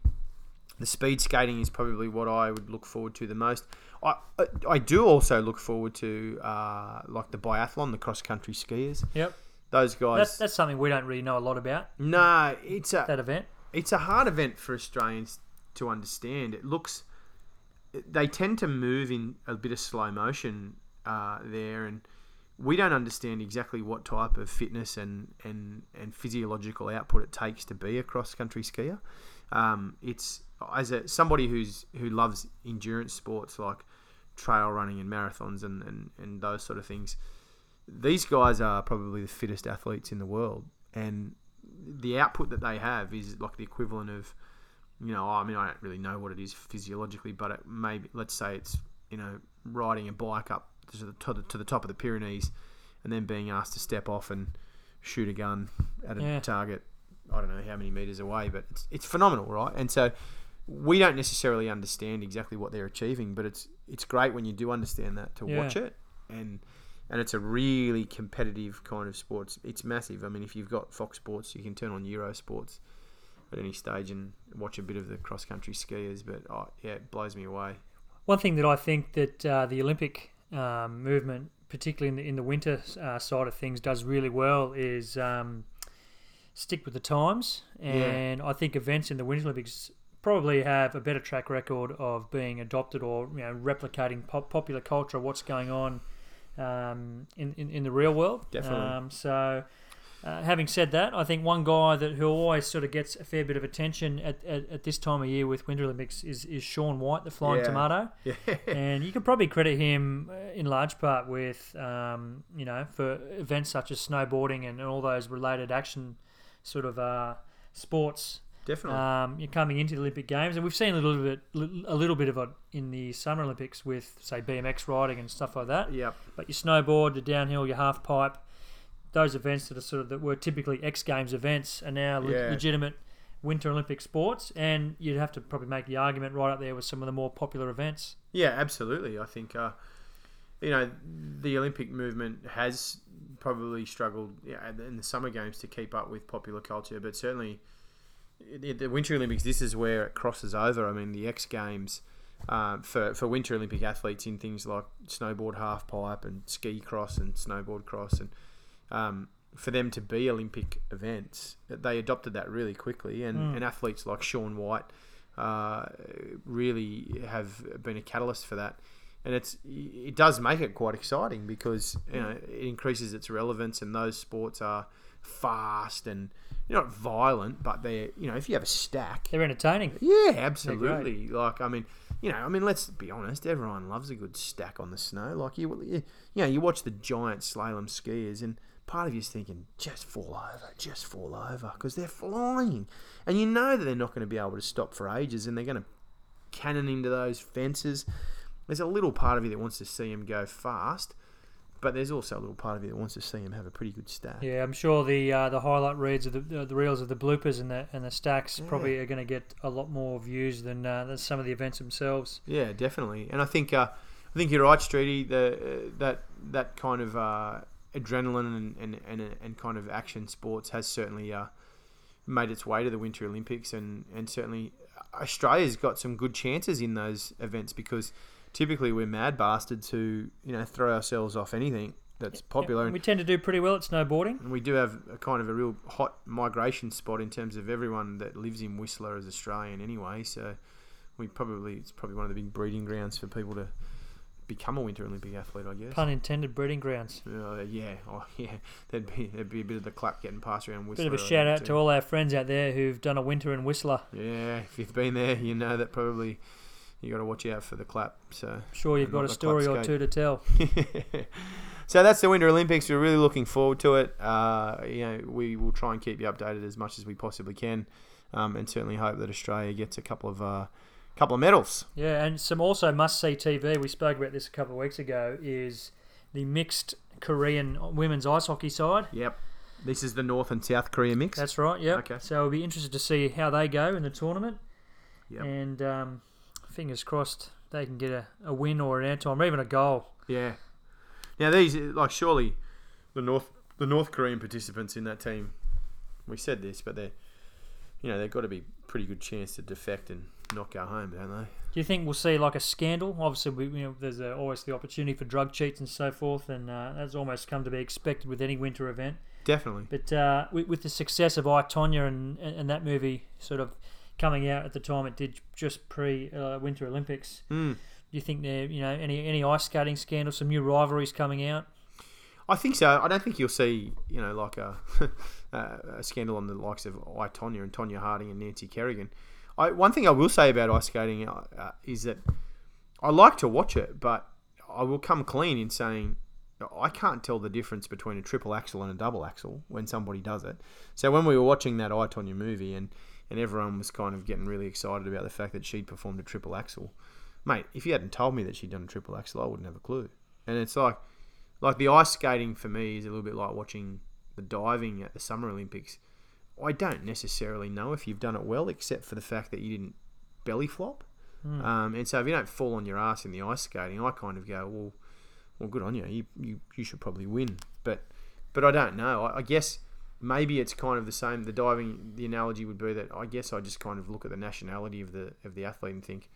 the speed skating is probably what I would look forward to the most. I I, I do also look forward to uh, like the biathlon, the cross country skiers. Yep, Those guys. that's that's something we don't really know a lot about no, it's a that event. it's a hard event for Australians to understand. It looks they tend to move in a bit of slow motion uh, there, and we don't understand exactly what type of fitness and, and, and physiological output it takes to be a cross country skier. Um, it's as a somebody who's who loves endurance sports like trail running and marathons and, and, and those sort of things. These guys are probably the fittest athletes in the world, and the output that they have is like the equivalent of, you know, I mean, I don't really know what it is physiologically, but it maybe let's say it's you know riding a bike up to the, to the, to the top of the Pyrenees, and then being asked to step off and shoot a gun at a Yeah. target. I don't know how many meters away, but it's it's phenomenal, right? And so we don't necessarily understand exactly what they're achieving, but it's it's great when you do understand that to Yeah. watch it and and it's a really competitive kind of sports. It's massive. I mean, if you've got Fox Sports, you can turn on Eurosports at any stage and watch a bit of the cross country skiers. But oh, yeah, it blows me away. One thing that I think that uh, the Olympic um, movement, particularly in the, in the winter uh, side of things, does really well is um, stick with the times. Yeah. And I think events in the Winter Olympics probably have a better track record of being adopted or you know replicating pop- popular culture, what's going on um, in, in in the real world. Definitely. Um, so. Uh, having said that, I think one guy that who always sort of gets a fair bit of attention at, at, at this time of year with Winter Olympics is, is Shaun White, the Flying Yeah. Tomato Yeah, and you can probably credit him uh, in large part with, um, you know, for events such as snowboarding and all those related action sort of uh, sports. definitely. Um, you're coming into the Olympic Games, and we've seen a little bit, a little bit of it in the Summer Olympics with, say, BMX riding and stuff like that. yep. But your snowboard, your downhill, your half pipe, those events that are sort of that were typically X Games events are now le- Yeah. legitimate Winter Olympic sports, and you'd have to probably make the argument right up there with some of the more popular events. Yeah, absolutely. I think uh, you know the Olympic movement has probably struggled yeah, in the summer games to keep up with popular culture, but certainly the, Winter Olympics. This is where it crosses over. I mean, the X Games. Um, for, for Winter Olympic athletes in things like snowboard half pipe and ski cross and snowboard cross and um, for them to be Olympic events, they adopted that really quickly and, Mm. and athletes like Shaun White uh, really have been a catalyst for that. And it's it does make it quite exciting because you know it increases its relevance, and those sports are fast and you're not violent, but they're you know if you have a stack, They're entertaining. yeah, absolutely. Like I mean, you know, I mean, let's be honest. Everyone loves a good stack on the snow. Like you, you, you know, you watch the giant slalom skiers, and part of you's thinking, just fall over, just fall over, because they're flying, and you know that they're not going to be able to stop for ages, and they're going to cannon into those fences. There's a little part of you that wants to see them go fast, but there's also a little part of you that wants to see them have a pretty good stat. Yeah, I'm sure the uh, the highlight reads of the uh, the reels of the bloopers and the and the stacks Yeah. probably are going to get a lot more views than uh, than some of the events themselves. Yeah, definitely. And I think uh, I think you're right, Streety. The uh, that that kind of uh, adrenaline and, and, and, and kind of action sports has certainly uh, made its way to the Winter Olympics, and, and certainly Australia's got some good chances in those events because typically we're mad bastards who you know throw ourselves off anything that's popular. Yeah, we tend to do pretty well at snowboarding. And we do have a kind of a real hot migration spot in terms of everyone that lives in Whistler is Australian anyway. So we probably it's probably one of the big breeding grounds for people to become a Winter Olympic athlete, I guess. Pun intended, breeding grounds. Uh, yeah, oh yeah, there'd be there'd be a bit of the clap getting passed around Whistler. Bit of a shout out to all our friends out there who've done a winter in Whistler. Yeah, if you've been there, you know that probably you got to watch out for the clap. So Sure, you've got a story or two to tell. so that's the Winter Olympics. We're really looking forward to it. Uh, you know, we will try and keep you updated as much as we possibly can, um, and certainly hope that Australia gets a couple of uh, couple of medals. Yeah, and some also must see TV. We spoke about this a couple of weeks ago. Is the mixed Korean women's ice hockey side? Yep. This is the North and South Korea mix. That's right. Yeah. Okay. So we'll be interested to see how they go in the tournament, Yep. and um, fingers crossed they can get a, a win or an airtime or even a goal. Yeah. Now these like surely the North the North Korean participants in that team. We said this, but they're you know they've got to be pretty good chance to defect and not go home, don't they? Do you think we'll see like a scandal? Obviously, we, you know, there's uh always the opportunity for drug cheats and so forth, and uh, that's almost come to be expected with any winter event. Definitely. But uh, with, with the success of I Tonya and, and and that movie sort of coming out at the time it did just pre uh, Winter Olympics, Mm. do you think there you know any any ice skating scandals, some new rivalries coming out? I think so. I don't think you'll see, you know, like a, a scandal on the likes of I Tonya and Tonya Harding and Nancy Kerrigan. I, one thing I will say about ice skating uh, uh, is that I like to watch it, but I will come clean in saying I can't tell the difference between a triple axel and a double axel when somebody does it. So when we were watching that I Tonya movie and, and everyone was kind of getting really excited about the fact that she'd performed a triple axel, mate, if you hadn't told me that she'd done a triple axel, I wouldn't have a clue. And it's like like the ice skating for me is a little bit like watching the diving at the Summer Olympics. I don't necessarily know if you've done it well, except for the fact that you didn't belly flop. Hmm. Um, and so if you don't fall on your ass in the ice skating, I kind of go, well, well, good on you. You you, you should probably win. But but I don't know. I, I guess maybe it's kind of the same. The diving, the analogy would be that I guess I just kind of look at the nationality of the of the athlete and think,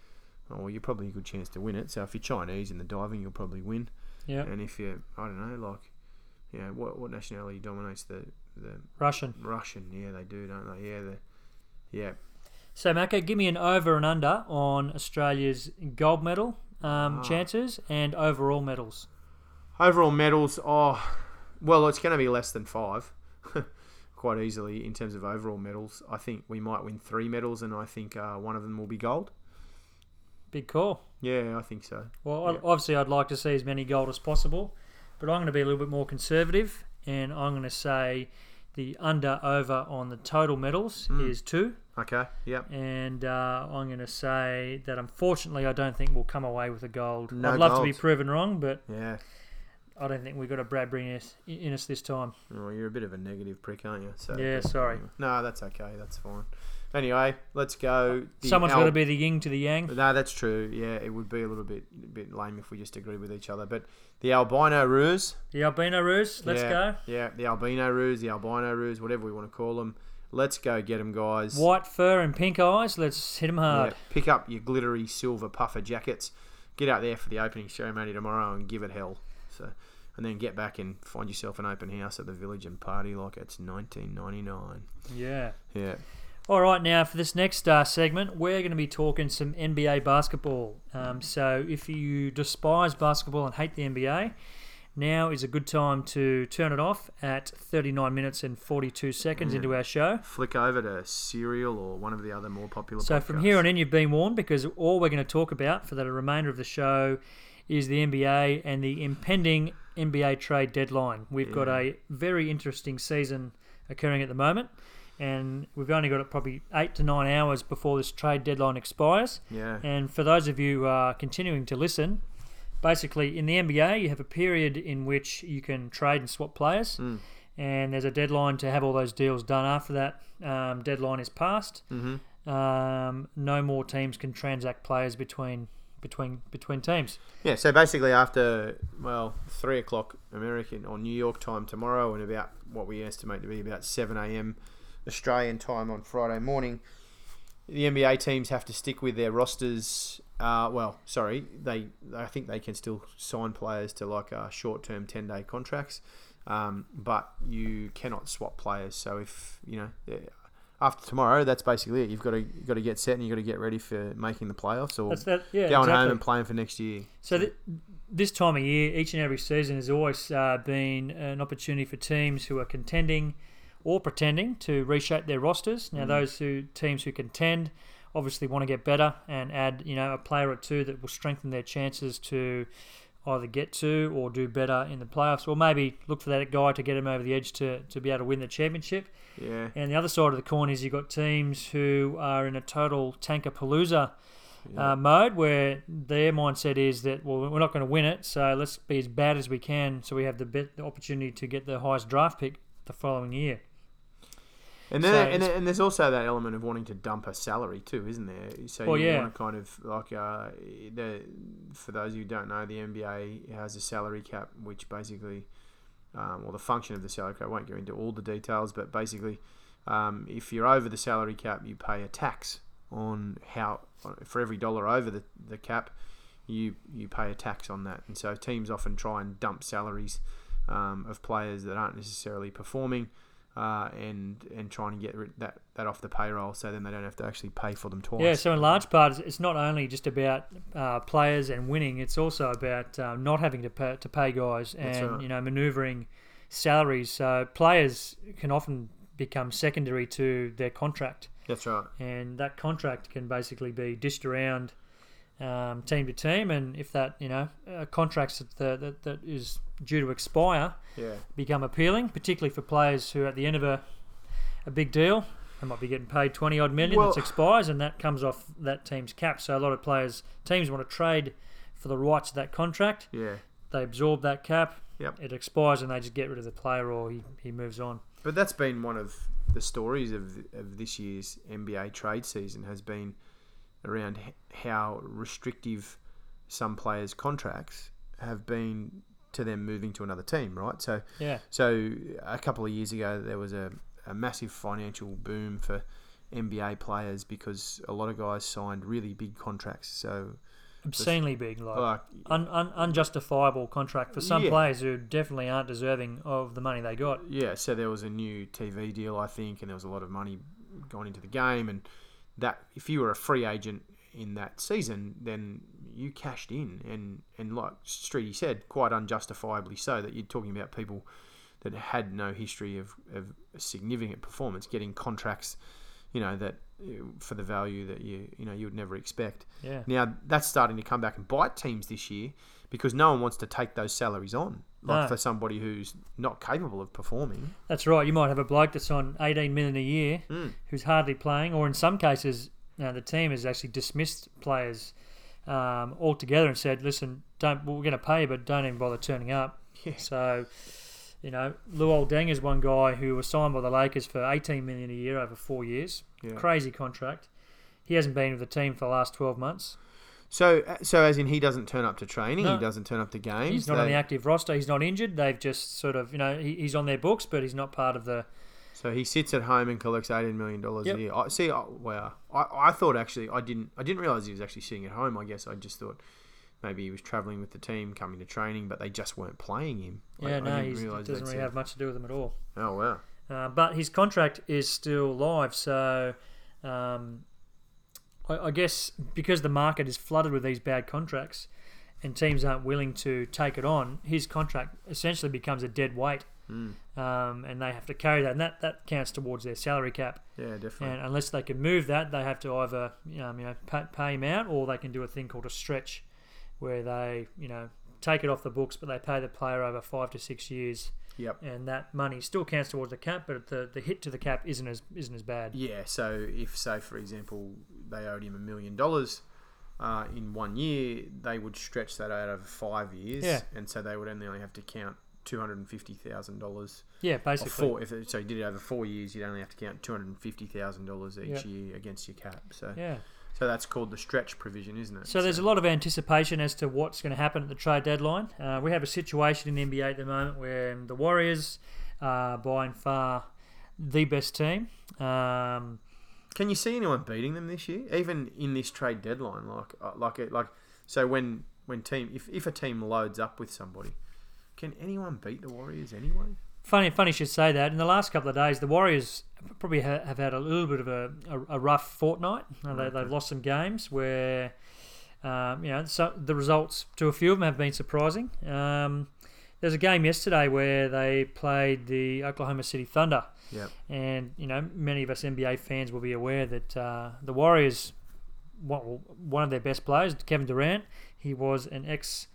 oh, well, you're probably a good chance to win it. So if you're Chinese in the diving, you'll probably win. Yeah, And if you're, I don't know, like, yeah, what what nationality dominates the the Russian. Russian? Yeah, they do, don't they? Yeah, the, yeah. So Mako, give me an over and under on Australia's gold medal um, Ah. chances and overall medals. Overall medals, oh, well, it's going to be less than five, quite easily in terms of overall medals. I think we might win three medals, and I think uh, one of them will be gold. Big call. Yeah, I think so. Well, Yeah. obviously, I'd like to see as many gold as possible, but I'm going to be a little bit more conservative, and I'm going to say the under over on the total medals Mm. is two, Okay. Yep. and uh, I'm going to say that unfortunately, I don't think we'll come away with a gold. No I'd love to be proven wrong, but Yeah. I don't think we've got a Bradbury in us, in us this time. Well, you're a bit of a negative prick, aren't you? So Yeah, sorry. No, that's okay. That's fine. Anyway, let's go. The Someone's Al- got to be the yin to the yang. No, that's true. Yeah, it would be a little bit a bit lame if we just agreed with each other. But the albino roos, The albino roos. Let's yeah, go. Yeah, the albino roos, the albino roos, whatever we want to call them. Let's go get them, guys. White fur and pink eyes. Let's hit them hard. Yeah, pick up your glittery silver puffer jackets. Get out there for the opening ceremony tomorrow and give it hell. So, and then get back and find yourself an open house at the village and party like it's 1999. Yeah. Yeah. All right, now for this next uh, segment, we're going to be talking some NBA basketball. Um, so if you despise basketball and hate the NBA, now is a good time to turn it off at 39 minutes and 42 seconds Yeah. into our show. Flick over to Serial or one of the other more popular. So from here on in, you've been warned because all we're going to talk about for the remainder of the show is the NBA and the impending NBA trade deadline. We've got a very interesting season occurring at the moment, and we've only got it probably eight to nine hours before this trade deadline expires. Yeah. And for those of you who are continuing to listen, basically in the NBA, you have a period in which you can trade and swap players, Mm. and there's a deadline to have all those deals done. After that um, deadline is passed, Mm-hmm. um, no more teams can transact players between between between teams. Yeah, so basically after well three o'clock American or New York time tomorrow, and about what we estimate to be about seven a.m. Australian time on Friday morning, the NBA teams have to stick with their rosters. Uh, well, sorry, they I think they can still sign players to like uh, short-term ten-day contracts, um, but you cannot swap players. So if you know. After tomorrow, that's basically it. You've got to you've got to get set and you've got to get ready for making the playoffs or that. Yeah, going exactly. home and playing for next year. So th- this time of year, each and every season has always uh, been an opportunity for teams who are contending or pretending to reshape their rosters. Now, Mm. those who teams who contend obviously want to get better and add, you know, a player or two that will strengthen their chances to either get to or do better in the playoffs, or maybe look for that guy to get him over the edge to, to be able to win the championship. Yeah. And the other side of the coin is you've got teams who are in a total tanker palooza Yeah. uh, mode where their mindset is that well we're not going to win it so let's be as bad as we can so we have the, bet, the opportunity to get the highest draft pick the following year And then, So and, and there's also that element of wanting to dump a salary too, isn't there? So Well, you yeah. want to kind of like uh, the for those who don't know, the NBA has a salary cap, which basically, um, well, the function of the salary cap. I won't go into all the details, but basically, um, if you're over the salary cap, you pay a tax on how for every dollar over the, the cap, you you pay a tax on that, and so teams often try and dump salaries um, of players that aren't necessarily performing uh, and and trying to get that that off the payroll, so then they don't have to actually pay for them twice. yeah so in large part it's- it's not only just about uh, players and winning it's also about uh, not having to pay, to pay guys and right. you know maneuvering salaries so players can often become secondary to their contract That's right. and that contract can basically be dished around um, team to team. And if that you know uh, contracts that, that, that that is due to expire Yeah, become appealing, particularly for players who are at the end of a a big deal, they might be getting paid twenty odd million Well- that expires, and that comes off that team's cap. So a lot of players teams want to trade for the rights of that contract. yeah. They absorb that cap. Yep. It expires, and they just get rid of the player, or he, he moves on. But that's been one of the stories of of this year's NBA trade season has been around how restrictive some players' contracts have been to them moving to another team, right? So Yeah. So a couple of years ago, there was a, a massive financial boom for NBA players because a lot of guys signed really big contracts. So Obscenely big, like like un, un, unjustifiable contract for some Yeah. players who definitely aren't deserving of the money they got. yeah, so there was a new TV deal, I think, and there was a lot of money going into the game, and that if you were a free agent in that season, then you cashed in, and and like Streety said, quite unjustifiably so. That you're talking about people that had no history of, of significant performance getting contracts, you know that for the value that you you know you would never expect. Yeah. Now that's starting to come back and bite teams this year because no one wants to take those salaries on, like No. for somebody who's not capable of performing. That's right. You might have a bloke that's on 18 million a year Mm. who's hardly playing, or in some cases, you know, the team has actually dismissed players um, altogether and said, "Listen, don't we're going to pay you, but don't even bother turning up." Yeah. So, you know, Luol Deng is one guy who was signed by the Lakers for 18 million a year over four years. Yeah. Crazy contract. He hasn't been with the team for the last 12 months. So, uh, so as in he doesn't turn up to training, No. he doesn't turn up to games. He's not on the active roster. He's not injured. They've just sort of, you know, he, he's on their books, but he's not part of the. So he sits at home and collects eighteen million dollars Yep. a year. I see. I, wow. I, I thought actually I didn't I didn't realize he was actually sitting at home. I guess I just thought maybe he was traveling with the team, coming to training, but they just weren't playing him. Yeah, no, he doesn't really have much to do with them at all. Oh wow. Uh, but his contract is still live, so um, I, I guess because the market is flooded with these bad contracts, and teams aren't willing to take it on, his contract essentially becomes a dead weight, Mm. um, and they have to carry that, and that, that counts towards their salary cap. Yeah, definitely. And unless they can move that, they have to either um, you know pay, pay him out, or they can do a thing called a stretch, where they you know take it off the books, but they pay the player over five to six years. Yep. And that money still counts towards the cap, but the, the hit to the cap isn't as isn't as bad. Yeah. So if, say, for example, they owed him a million dollars uh, in one year, they would stretch that out over five years, Yeah. and so they would only have to count two hundred and fifty thousand dollars. Yeah, basically. four, if it, so you did it over four years, you'd only have to count two hundred and fifty thousand dollars each Yep. year against your cap. So, Yeah. So that's called the stretch provision, isn't it? So there's a lot of anticipation as to what's going to happen at the trade deadline. Uh, we have a situation in the NBA at the moment where the Warriors are by and far the best team. Um, Can you see anyone beating them this year, even in this trade deadline? Like, uh, like, it, like, so when when team if, if a team loads up with somebody, can anyone beat the Warriors anyway? funny, funny you should say that. In the last couple of days, the Warriors probably ha- have had a little bit of a, a, a rough fortnight. Uh, They, they've lost some games where, um, you know, so the results to a few of them have been surprising. Um, there's a game yesterday where they played the Oklahoma City Thunder. Yep. And you know, many of us NBA fans will be aware that uh, the Warriors, one one of their best players, Kevin Durant, he was an ex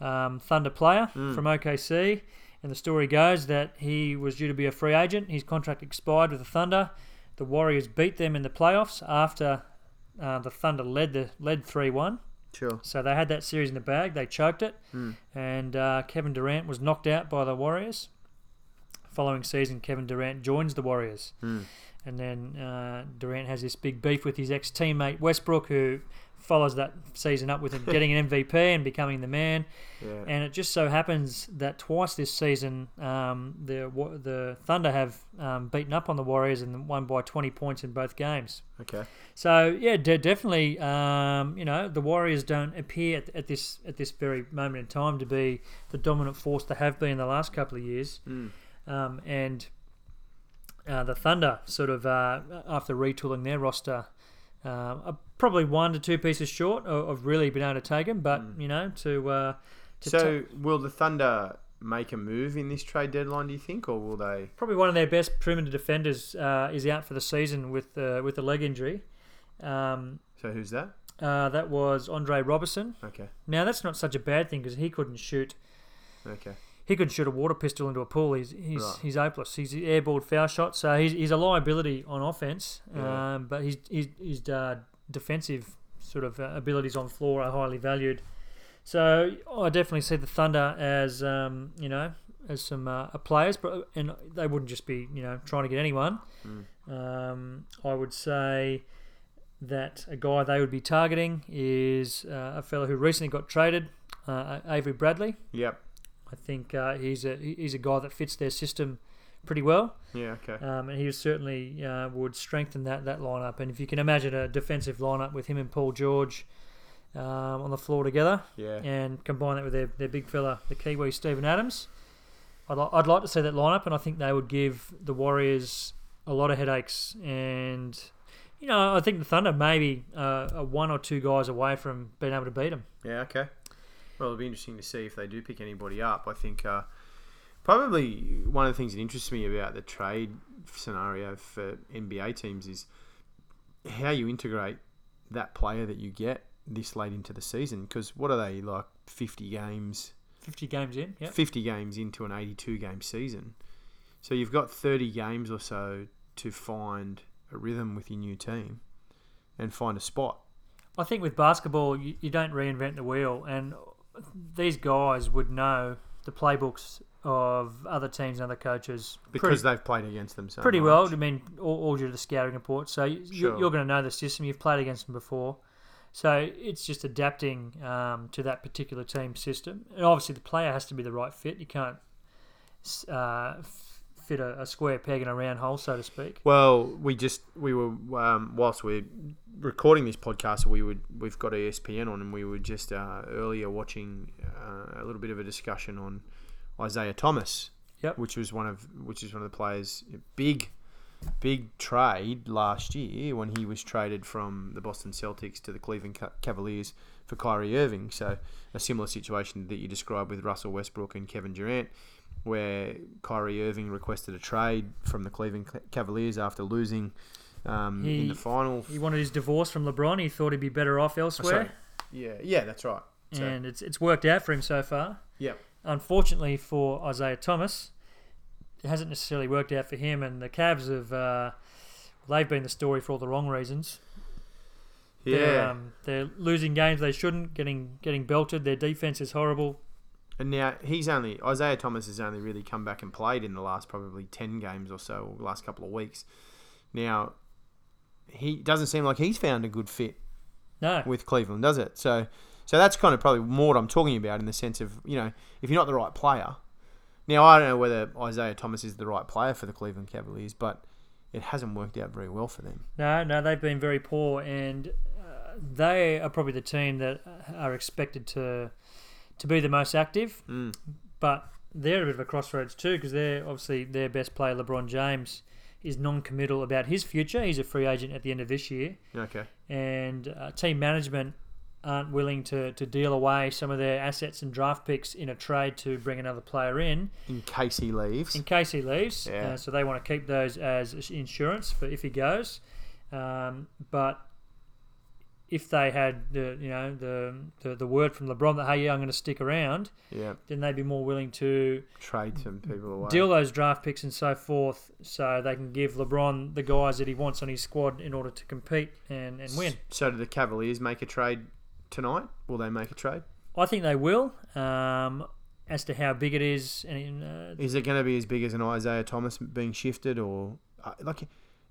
um, Thunder player Mm. from OKC, and the story goes that he was due to be a free agent. His contract expired with the Thunder. The Warriors beat them in the playoffs after uh, the Thunder led the led three one. Sure. So they had that series in the bag. They choked it, Mm. and uh, Kevin Durant was knocked out by the Warriors. Following season, Kevin Durant joins the Warriors, Mm. and then uh, Durant has this big beef with his ex teammate Westbrook, who follows that season up with him getting an MVP and becoming the man. Yeah. And it just so happens that twice this season, um, the the Thunder have um, beaten up on the Warriors and won by 20 points in both games. okay. So yeah, de- definitely, um, you know, the Warriors don't appear at, at this at this very moment in time to be the dominant force they have been in the last couple of years, Mm. um, and uh, the Thunder sort of uh, after retooling their roster. Um, probably one to two pieces short of, of really being able to take them, but Mm. you know to uh, to So will the Thunder make a move in this trade deadline? Do you think, or will they? Probably one of their best perimeter defenders uh, is out for the season with uh, with a leg injury. Um, So who's that? uh, that was Andre Roberson. Okay. Now that's not such a bad thing because he couldn't shoot. Okay. He couldn't shoot a water pistol into a pool. He's he's Right. he's hopeless. He's an airball foul shot, so he's, he's a liability on offense. Yeah. Um, but his his, his uh, defensive sort of uh, abilities on floor are highly valued. So I definitely see the Thunder as um, you know as some uh, players, but and they wouldn't just be you know trying to get anyone. Mm. Um, I would say that a guy they would be targeting is uh, a fellow who recently got traded, uh, Avery Bradley. Yep. I think uh, he's a he's a guy that fits their system pretty well, Yeah. Okay. um, and he certainly uh, would strengthen that that lineup. And if you can imagine a defensive lineup with him and Paul George um, on the floor together, Yeah. and combine that with their, their big fella, the Kiwi Steven Adams, I'd, li- I'd like to see that lineup, and I think they would give the Warriors a lot of headaches. And you know, I think the Thunder maybe uh, are one or two guys away from being able to beat them. Yeah, okay. Well, it'll be interesting to see if they do pick anybody up. I think uh, probably one of the things that interests me about the trade scenario for NBA teams is how you integrate that player that you get this late into the season. Because what are they like? Fifty games, Fifty games in, yeah. fifty games into an eighty-two game season. So you've got thirty games or so to find a rhythm with your new team and find a spot. I think with basketball, you, you don't reinvent the wheel, and these guys would know the playbooks of other teams and other coaches Because pretty, they've played against them so pretty much. well. I mean, all, all due to the scouting report. So you, Sure. you're going to know the system. You've played against them before. So it's just adapting um, to that particular team system. And obviously, the player has to be the right fit. You can't uh, fit a, a square peg in a round hole, so to speak. Well, we just we were um, whilst we're recording this podcast, we would we've got ESPN on, and we were just uh, earlier watching uh, a little bit of a discussion on Isaiah Thomas, Yep. which was one of which is one of the players big big trade last year when he was traded from the Boston Celtics to the Cleveland Cavaliers for Kyrie Irving. So a similar situation that you described with Russell Westbrook and Kevin Durant, where Kyrie Irving requested a trade from the Cleveland Cavaliers after losing um, in the final. He wanted his divorce from LeBron. He thought he'd be better off elsewhere. sorry. Yeah, yeah, that's right. So- and it's it's worked out for him so far. Yep. Unfortunately for Isaiah Thomas, it hasn't necessarily worked out for him, and the Cavs have uh, they've been the story for all the wrong reasons. They're, Yeah. um, they're losing games they shouldn't, getting getting belted. Their defense is horrible. And now he's only Isaiah Thomas has only really come back and played in the last probably ten games or so, or last couple of weeks. Now he doesn't seem like he's found a good fit No, with Cleveland, does it? So so that's kind of probably more what I'm talking about in the sense of you know if you're not the right player. Now I don't know whether Isaiah Thomas is the right player for the Cleveland Cavaliers, but it hasn't worked out very well for them. no, no. They've been very poor, and uh, they are probably the team that are expected to to be the most active. Mm. But they're a bit of a crossroads too, because they're obviously their best player, LeBron James, is non-committal about his future. He's a free agent at the end of this year, Okay. and uh, team management aren't willing to, to deal away some of their assets and draft picks in a trade to bring another player in In case he leaves. in case he leaves. Yeah. Uh, so they want to keep those as insurance for if he goes. Um, but if they had the you know the, the the word from LeBron that hey yeah I'm going to stick around, Yeah. then they'd be more willing to Trade some people away. deal those draft picks and so forth, so they can give LeBron the guys that he wants on his squad in order to compete and, and win. So do the Cavaliers make a trade tonight? Will they make a trade? I think they will. Um, as to how big it is, and uh, Is it going to be as big as an Isaiah Thomas being shifted, or uh, like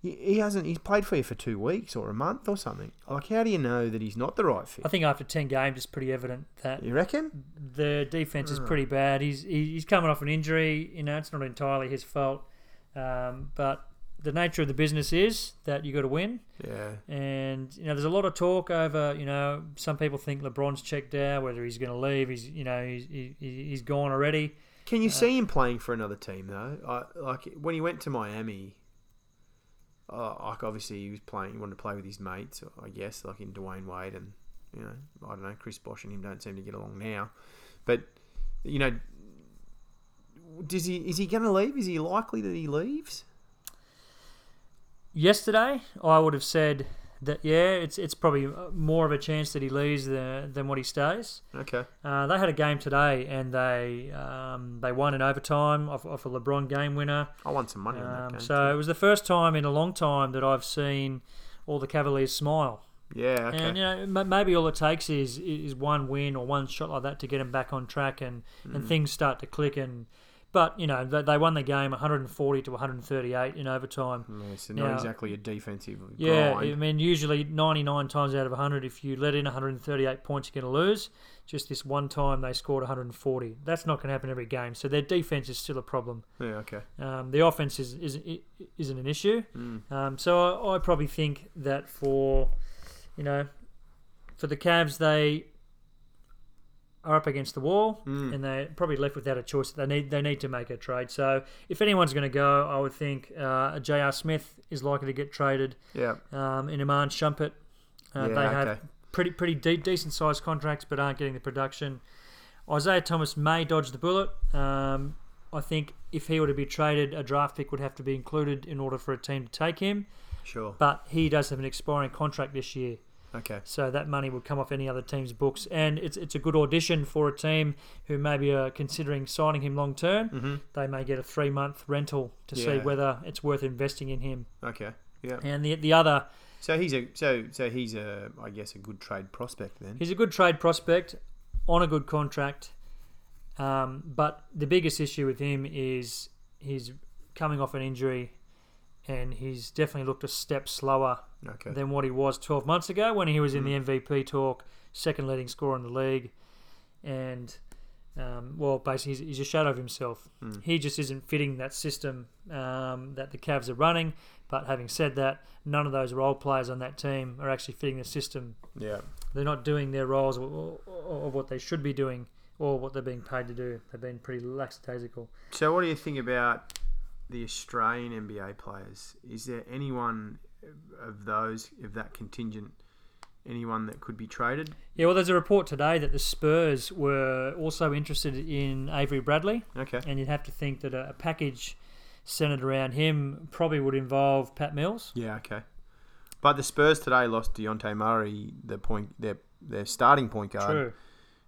he, hasn't? He's played for you for two weeks or a month or something. Like, how do you know that he's not the right fit? I think after ten games, it's pretty evident that You reckon? the defense is Hmm. pretty bad. He's he's coming off an injury. You know, it's not entirely his fault, um, but the nature of the business is that you got to win. Yeah. And you know, there's a lot of talk over. You know, some people think LeBron's checked out, whether he's going to leave. He's you know he's he, he's gone already. Can you see him playing for another team though? I, like when he went to Miami, uh, like obviously he was playing. He wanted to play with his mates, I guess, like in Dwyane Wade and you know I don't know Chris Bosh and him don't seem to get along now. But you know, does he is he going to leave? Is he likely that he leaves? Yesterday, I would have said that yeah, it's it's probably more of a chance that he leaves than, than what he stays. Okay. Uh, they had a game today, and they um, they won in overtime off, off a LeBron game winner. I want some money on that Um, game. so it was the first time in a long time that I've seen all the Cavaliers smile. yeah. Okay. And you know, m- maybe all it takes is is one win or one shot like that to get them back on track, and, and Mm. things start to click. And but you know, they, they won the game 140 to 138 in overtime. Yeah, so not Now- exactly a defensive Yeah, grind. I mean, usually 99 times out of 100, if you let in 138 points, you're going to lose. Just this one time, they scored 140. That's not going to happen every game. So their defense is still a problem. yeah. Okay. Um, the offense is, is isn't an issue. Mm. Um, so I, I probably think that for you know for the Cavs, they are up against the wall, Mm. and they're probably left without a choice. They need they need to make a trade. So if anyone's going to go, I would think uh, J.R. Smith is likely to get traded. Yeah. Um, in Iman Shumpert, uh, yeah. they okay. have pretty pretty de- decent sized contracts, but aren't getting the production. Isaiah Thomas may dodge the bullet. Um, I think if he were to be traded, a draft pick would have to be included in order for a team to take him. Sure. But he does have an expiring contract this year, Okay. so that money would come off any other team's books, and it's it's a good audition for a team who maybe are considering signing him long term. Mm-hmm. They may get a three month rental to see whether it's worth investing in him. Okay. Yeah. And the the other So he's a so so he's a I guess a good trade prospect then. He's a good trade prospect on a good contract. Um, but the biggest issue with him is he's coming off an injury and he's definitely looked a step slower Okay. than what he was 12 months ago when he was in the MVP talk, second leading scorer in the league. And, um, well, basically, he's, he's a shadow of himself. Mm. He just isn't fitting that system um, that the Cavs are running. But having said that, none of those role players on that team are actually fitting the system Yeah. they're not doing their roles or, or, or what they should be doing or what they're being paid to do. They've been pretty lackadaisical. So what do you think about the Australian NBA players? Is there anyone of those of that contingent, anyone that could be traded? Yeah, well, there's a report today that the Spurs were also interested in Avery Bradley, Okay. and you'd have to think that a, a package centered around him probably would involve Pat Mills. Yeah. Okay. But the Spurs today lost Dejounte Murray, the point their their starting point guard. True.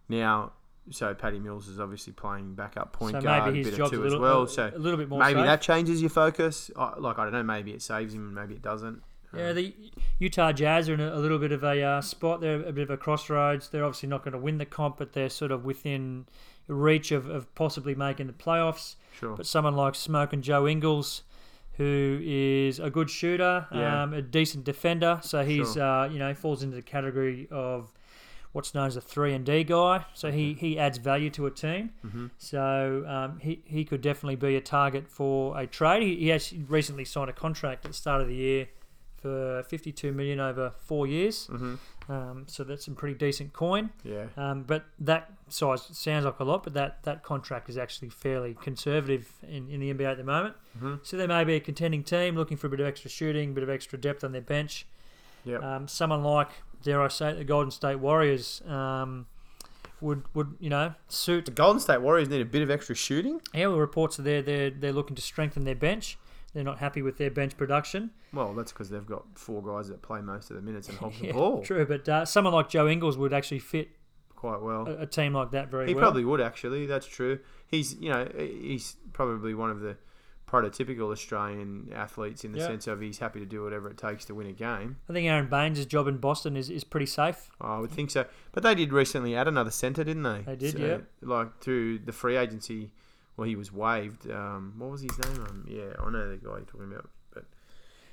Now, so Paddy Mills is obviously playing backup point so guard, maybe a bit job's of two little, as well. So a little bit more maybe safe. that changes your focus. Like I don't know, maybe it saves him, maybe it doesn't. Yeah, the Utah Jazz are in a, a little bit of a uh, spot. They're a bit of a crossroads. They're obviously not going to win the comp, but they're sort of within reach of, of possibly making the playoffs. Sure. But someone like Smoke and Joe Ingles, who is a good shooter, Yeah. um, a decent defender, so he's Sure. uh, you know falls into the category of what's known as a three and D guy. So he, he adds value to a team. Mm-hmm. So um, he he could definitely be a target for a trade. He, he actually recently signed a contract at the start of the year for 52 million over four years. hmm Um, so that's some pretty decent coin. Yeah. Um, but that size sounds like a lot, but that, that contract is actually fairly conservative in, in the NBA at the moment. hmm So there may be a contending team looking for a bit of extra shooting, a bit of extra depth on their bench. Yep. Um, someone like, dare I say, the Golden State Warriors um, would would you know suit. The Golden State Warriors need a bit of extra shooting. Yeah, well, reports are there they're they're looking to strengthen their bench. They're not happy with their bench production. Well, that's because they've got four guys that play most of the minutes and hold the ball True, but uh, someone like Joe Ingles would actually fit quite well. a, a team like that very well. He well. probably would actually. That's true. He's you know he's probably one of the prototypical Australian athletes in the Yeah. sense of he's happy to do whatever it takes to win a game. I think Aron Baynes' job in Boston is, is pretty safe. I would think so. But they did recently add another centre, didn't they? They did, yeah. Like through the free agency. Well, he was waived. Um, what was his name? Um, yeah, I know the guy you're talking about. But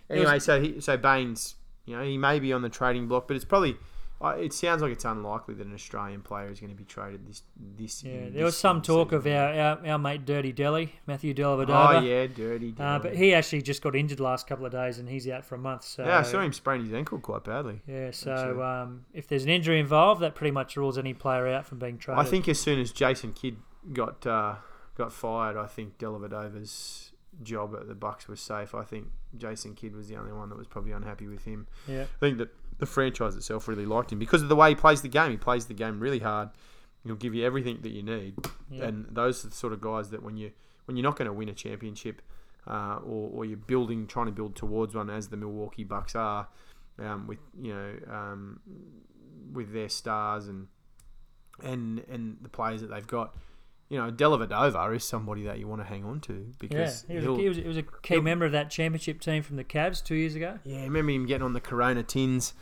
It was- anyway, so he, so Baines, you know, he may be on the trading block, but it's probably. It sounds like it's unlikely that an Australian player is going to be traded this this. Yeah, there was some talk season. of our, our, our mate Dirty Deli, Matthew Dellavedova. Oh yeah, dirty. Uh, but he actually just got injured the last couple of days and he's out for a month. So yeah, I saw him sprain his ankle quite badly. Yeah, so um, if there's an injury involved, that pretty much rules any player out from being traded. I think as soon as Jason Kidd got uh, got fired, I think Dellavedova's job at the Bucks was safe. I think Jason Kidd was the only one that was probably unhappy with him. Yeah, I think that the franchise itself really liked him because of the way he plays the game. He plays the game really hard. He'll give you everything that you need, yeah. and those are the sort of guys that when you when you're not going to win a championship, uh, or, or you're building trying to build towards one as the Milwaukee Bucks are, um, with you know um, with their stars and and and the players that they've got. You know, Dellavedova is somebody that you want to hang on to yeah, because he was, a, he, was, he was a key member of that championship team from the Cavs two years ago. yeah, I remember him getting on the Corona tins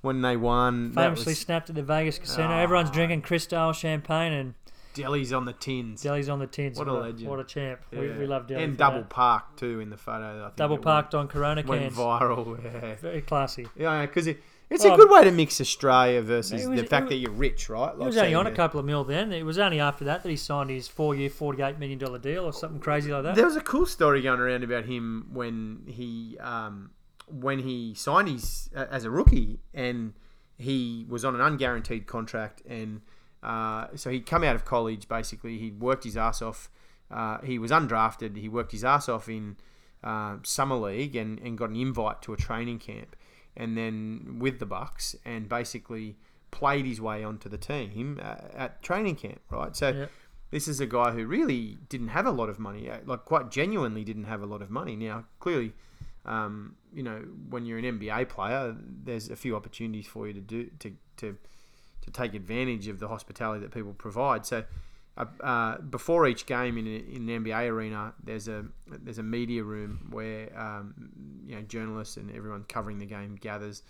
when they won. Famously was snapped at the Vegas casino. Ah. Everyone's drinking Cristal champagne and Deli's on the tins. Deli's on the tins. What a legend. What a champ. We, Yeah. we love Deli. and double that. park too in the photo. I think double parked on Corona went, went viral. Yeah, Very classy. yeah, because it, it's Oh, a good way to mix Australia versus it was- the fact it that you're rich, right? He Like was only saying on a that- couple of mil then. It was only after that that he signed his four-year, forty-eight million dollar deal or something crazy like that. There was a cool story going around about him when he um, when he signed his uh, as a rookie and he was on an unguaranteed contract and uh, so he'd come out of college basically he'd worked his ass off uh, he was undrafted he worked his ass off in uh, summer league and, and got an invite to a training camp and then with the Bucks and basically played his way onto the team uh, at training camp right so Yeah. this is a guy who really didn't have a lot of money, uh, like quite genuinely didn't have a lot of money. Now, clearly, um, you know, when you're an NBA player, there's a few opportunities for you to do to to, to take advantage of the hospitality that people provide. So, uh, uh, before each game in, in an NBA arena, there's a there's a media room where um, you know journalists and everyone covering the game gathers,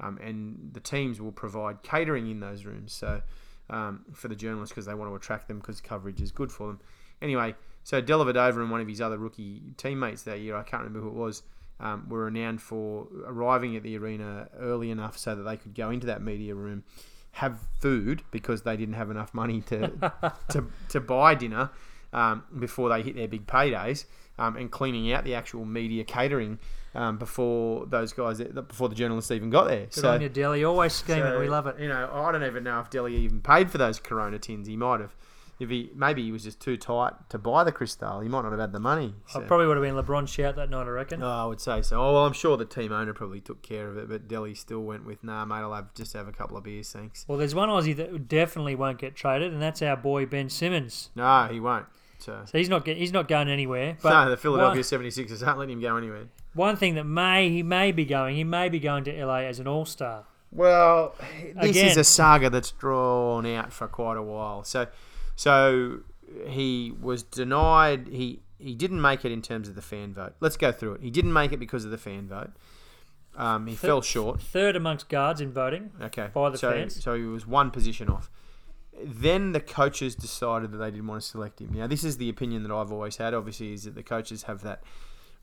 um, and the teams will provide catering in those rooms. So um, for the journalists because they want to attract them because coverage is good for them. Anyway, so Dellavedova and one of his other rookie teammates that year, I can't remember who it was, um, were renowned for arriving at the arena early enough so that they could go into that media room, have food because they didn't have enough money to to, to buy dinner um, before they hit their big paydays, um, and cleaning out the actual media catering um, before those guys before the journalists even got there. Good so on you, Deli. Always scheming. so, we love it. You know, I don't even know if Deli even paid for those Corona tins. He might have. If he maybe he was just too tight to buy the Cristal, he might not have had the money. I probably would have been LeBron shout that night, I reckon. Oh, I would say so. Oh well, I'm sure the team owner probably took care of it, but Deli still went with, "Nah, mate, I'll have just have a couple of beers, thanks." Well, there's one Aussie that definitely won't get traded, and that's our boy Ben Simmons. No, he won't. So, So he's not get, he's not going anywhere. But no, the Philadelphia 76ers aren't letting him go anywhere. one, one thing that may he may be going, he may be going to LA as an All Star. Well, this is a saga that's drawn out for quite a while. So, so he was denied. He he didn't make it in terms of the fan vote. Let's go through it. He didn't make it because of the fan vote. Um, he fell short. Third amongst guards in voting. Okay. by the so, fans. So he was one position off. Then the coaches decided that they didn't want to select him. Now, this is the opinion that I've always had. Obviously, is that the coaches have that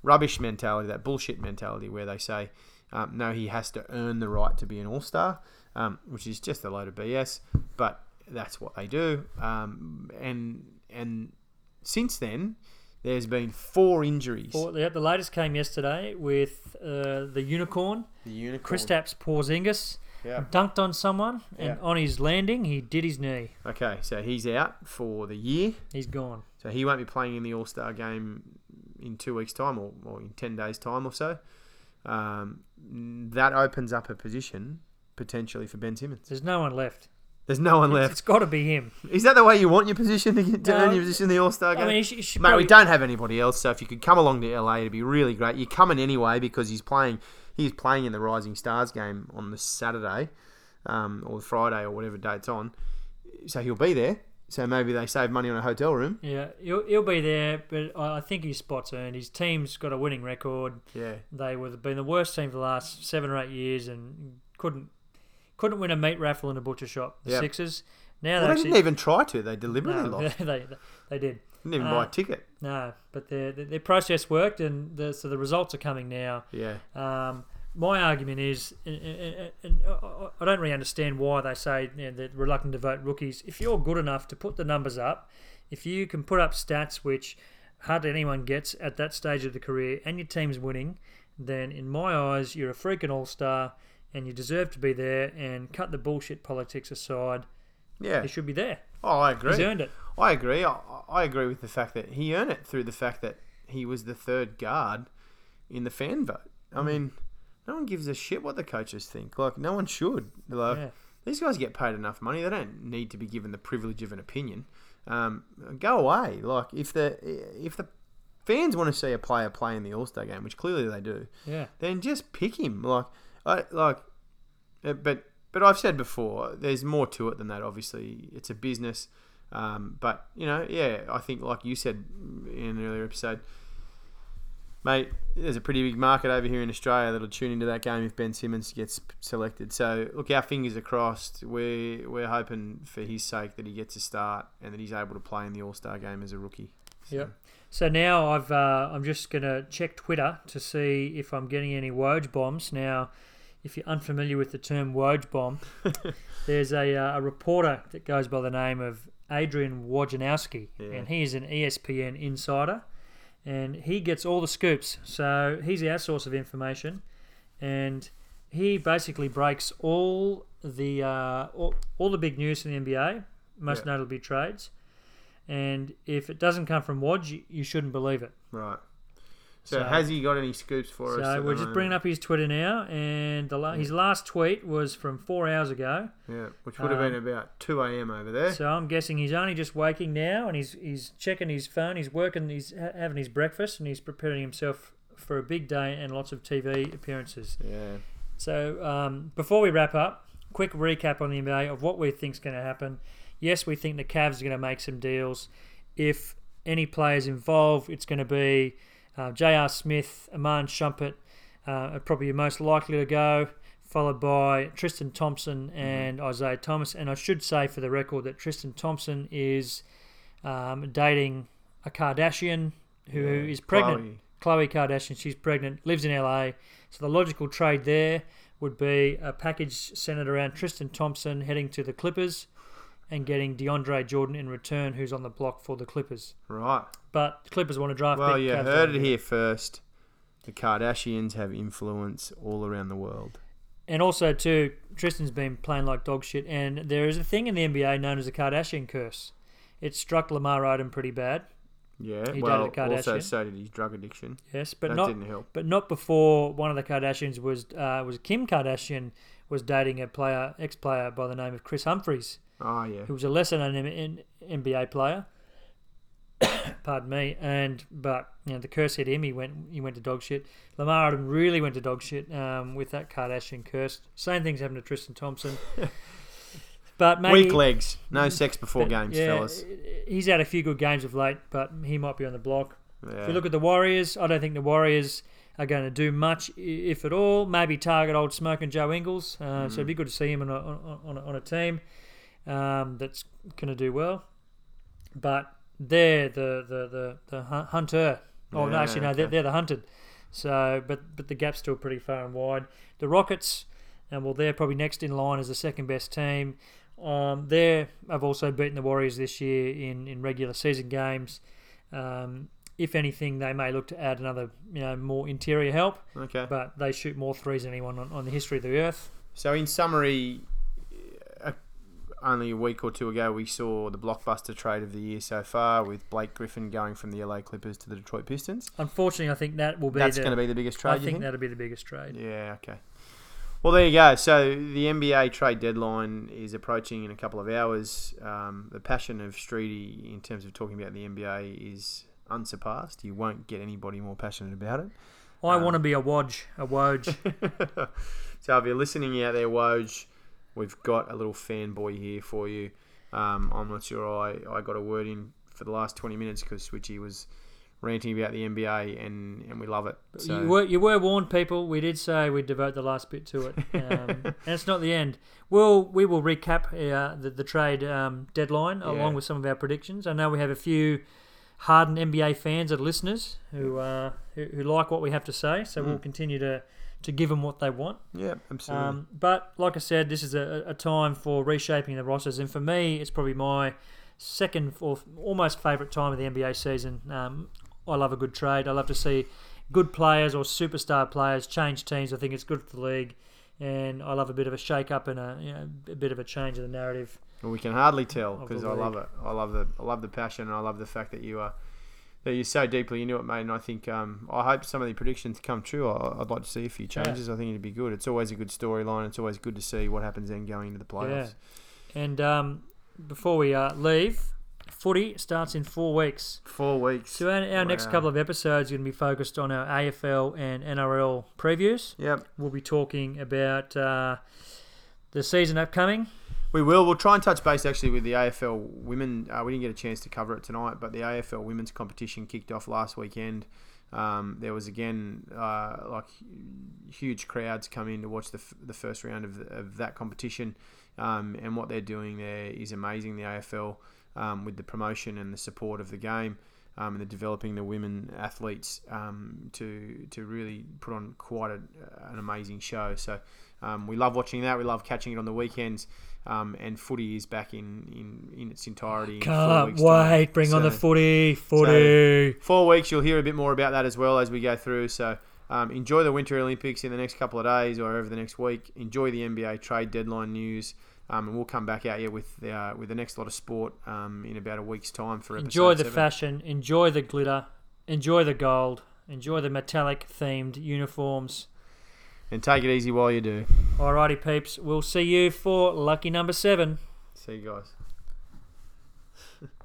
rubbish mentality, that bullshit mentality, where they say, um, no, he has to earn the right to be an all star, um, which is just a load of BS. But that's what they do. Um, and and since then, there's been four injuries. Or, yeah, the latest came yesterday with uh, the unicorn, The unicorn. Kristaps Porzingis, Yeah. dunked on someone, and Yeah. on his landing, he did his knee. Okay, so he's out for the year. He's gone. So he won't be playing in the All Star game in two weeks' time or, or in 10 days' time or so. Um, that opens up a position potentially for Ben Simmons. There's no one left. There's no one It's- left. it's got to be him. Is that the way you want your position to, get, to No. earn your position in the All Star game? I mean, he Mate, probably- we don't have anybody else, so if you could come along to LA, it'd be really great. You're coming anyway because he's playing. He's playing in the Rising Stars game on the Saturday, um, or Friday, or whatever date's on. So he'll be there. So maybe they save money on a hotel room. Yeah, he'll, he'll be there, but I I think his spot's earned. His team's got a winning record. Yeah, They were been the worst team for the last seven or eight years and couldn't couldn't win a meat raffle in a butcher shop. The Yep. Sixers. Now well, they they actually didn't even try to. They deliberately no, lost. they, they they did. Didn't even Uh, buy a ticket. No, but their their their process worked, and the, so the results are coming now. Yeah, Um, my argument is, and, and, and I- I don't really understand why they say you know, they're reluctant to vote rookies. If you're good enough to put the numbers up, if you can put up stats which hardly anyone gets at that stage of the career, and your team's winning, then in my eyes you're a freaking all star, and you deserve to be there. And cut the bullshit politics aside, yeah. he should be there. Oh, I agree. He's earned it. I agree. I, I agree with the fact that he earned it through the fact that he was the third guard in the fan vote. I Mm. mean, no one gives a shit what the coaches think. Like, no one should. Like, Yeah. these guys get paid enough money. They don't need to be given the privilege of an opinion. Um, go away. Like, if the if the fans want to see a player play in the All Star game, which clearly they do, Yeah. then just pick him. Like, I like, uh, but but I've said before, there's more to it than that. Obviously, it's a business. Um, but you know, yeah, I think like you said in an earlier episode, mate, there's a pretty big market over here in Australia that'll tune into that game if Ben Simmons gets selected. So look, our fingers are crossed. We're we're hoping for his sake that he gets a start and that he's able to play in the All Star game as a rookie. So. So now I've uh, I'm just gonna check Twitter to see if I'm getting any Woj bombs. Now, if you're unfamiliar with the term Woj bomb, there's a, uh, a reporter that goes by the name of Adrian Wojnarowski, Yeah. and he is an ESPN insider, and he gets all the scoops. So he's our source of information, and he basically breaks all the uh, all, all the big news in the NBA, most Yeah. notably trades. And if it doesn't come from Woj, you, you shouldn't believe it. Right. So, So- has he got any scoops for us? So we're just bringing up his Twitter now, and the la- his last tweet was from four hours ago. Yeah, which would have Um, been about two a.m. over there. So I'm guessing he's only just waking now, and he's he's checking his phone, he's working, he's ha- having his breakfast, and he's preparing himself for a big day and lots of TV appearances. yeah. So um, before we wrap up, quick recap on the NBA of what we think's going to happen. Yes, we think the Cavs are going to make some deals. If any players involved, it's going to be uh, J.R. Smith, Iman Shumpert, uh, are probably most likely to go, followed by Tristan Thompson and Isaiah Thomas. And I should say for the record that Tristan Thompson is um, dating a Kardashian who Yeah, is pregnant. Chloe. Khloe Kardashian, she's pregnant, lives in LA. So the logical trade there would be a package centered around Tristan Thompson heading to the Clippers and getting DeAndre Jordan in return, who's on the block for the Clippers. Right. But the Clippers want to draft Well, you Cavs heard it here first. The Kardashians have influence all around the world. And also, too, Tristan's been playing like dog shit. And there is a thing in the NBA known as the Kardashian curse. It struck Lamar Odom pretty bad, Yeah. He well, also so did his drug addiction. yes, but that not didn't help. but not before one of the Kardashians was uh, was Kim Kardashian was dating a player ex player by the name of Kris Humphries. Oh yeah. who was a lesser known NBA player. pardon me. And but you know the curse hit him. He went he went to dog shit. Lamar Odom really went to dog shit um, with that Kardashian curse. Same things happened to Tristan Thompson. but maybe Weak legs. No sex before but, games, yeah, fellas. He's had a few good games of late, but he might be on the block. Yeah. If you look at the Warriors, I don't think the Warriors are going to do much, if at all. Maybe target old smoking Joe Ingles. Uh, So it'd be good to see him on a, on, on a, on a team um, that's going to do well. But they're the the the, the hunter. Oh no, actually no, they're, they're the hunted. So, but but the gap's still pretty far and wide. The Rockets, and well, they're probably next in line as the second best team. Um, they have also beaten the Warriors this year in, in regular season games. Um, if anything, they may look to add another, you know, more interior help, Okay. but they shoot more threes than anyone on, on the history of the earth. So, in summary, only a week or two ago, we saw the blockbuster trade of the year so far with Blake Griffin going from the LA Clippers to the Detroit Pistons. Unfortunately, I think that will be That's the, going to be the biggest trade, I think think? that'll be the biggest trade. Yeah, okay. Well, there you go. So the NBA trade deadline is approaching in a couple of hours. Um, the passion of Streety in terms of talking about the NBA is unsurpassed. You won't get anybody more passionate about it. I Um, want to be a Woj, a Woj. so if you're listening out there, Woj, we've got a little fanboy here for you. Um, I'm not sure I, I got a word in for the last 20 minutes because Switchy was ranting about the NBA and, and we love it. So, You were you were warned, people. We did say we'd devote the last bit to it, um, and it's not the end. We'll we will recap uh, the the trade um, deadline Yeah. along with some of our predictions. I know we have a few hardened NBA fans and listeners who uh, who, who like what we have to say, so we'll Mm. continue to to give them what they want. yeah, absolutely. Um, but like I said, this is a, a time for reshaping the rosters, and for me, it's probably my second or almost favourite time of the NBA season. Um, I love a good trade. I love to see good players or superstar players change teams. I think it's good for the league, and I love a bit of a shake-up and a you know a bit of a change of the narrative. Well, we can hardly tell because I love it. I love the I love the passion and I love the fact that you are that you're so deeply into it, mate. And I think um, I hope some of the predictions come true. I, I'd like to see a few Yeah. changes. I think it'd be good. It's always a good storyline. It's always good to see what happens then going into the playoffs. Yeah. And um, before we uh, leave, footy starts in four weeks. Four weeks. So our, our next couple of episodes are going to be focused on our AFL and NRL previews. Yep, We'll be talking about uh, the season upcoming. We will. We'll try and touch base actually with the AFL women. Uh, we didn't get a chance to cover it tonight, but the AFL women's competition kicked off last weekend. Um, there was again uh, like huge crowds come in to watch the, f- the first round of, the, of that competition, um, and what they're doing there is amazing. The AFL um, with the promotion and the support of the game. Um, and the developing the women athletes um, to to really put on quite a, an amazing show. So um, we love watching that. We love catching it on the weekends. Um, and footy is back in, in, in its entirety. in Can't weeks' time. wait. Bring on the So- footy. Footy. four weeks, you'll hear a bit more about that as well as we go through. So um, enjoy the Winter Olympics in the next couple of days or over the next week. Enjoy the NBA trade deadline news. Um, and we'll come back out here with uh, with the next lot of sport um, in about a week's time for episode. enjoy the seven. fashion. Enjoy the glitter. Enjoy the gold. Enjoy the metallic themed uniforms. And take it easy while you do. Alrighty, peeps. We'll see you for lucky number seven. See you guys.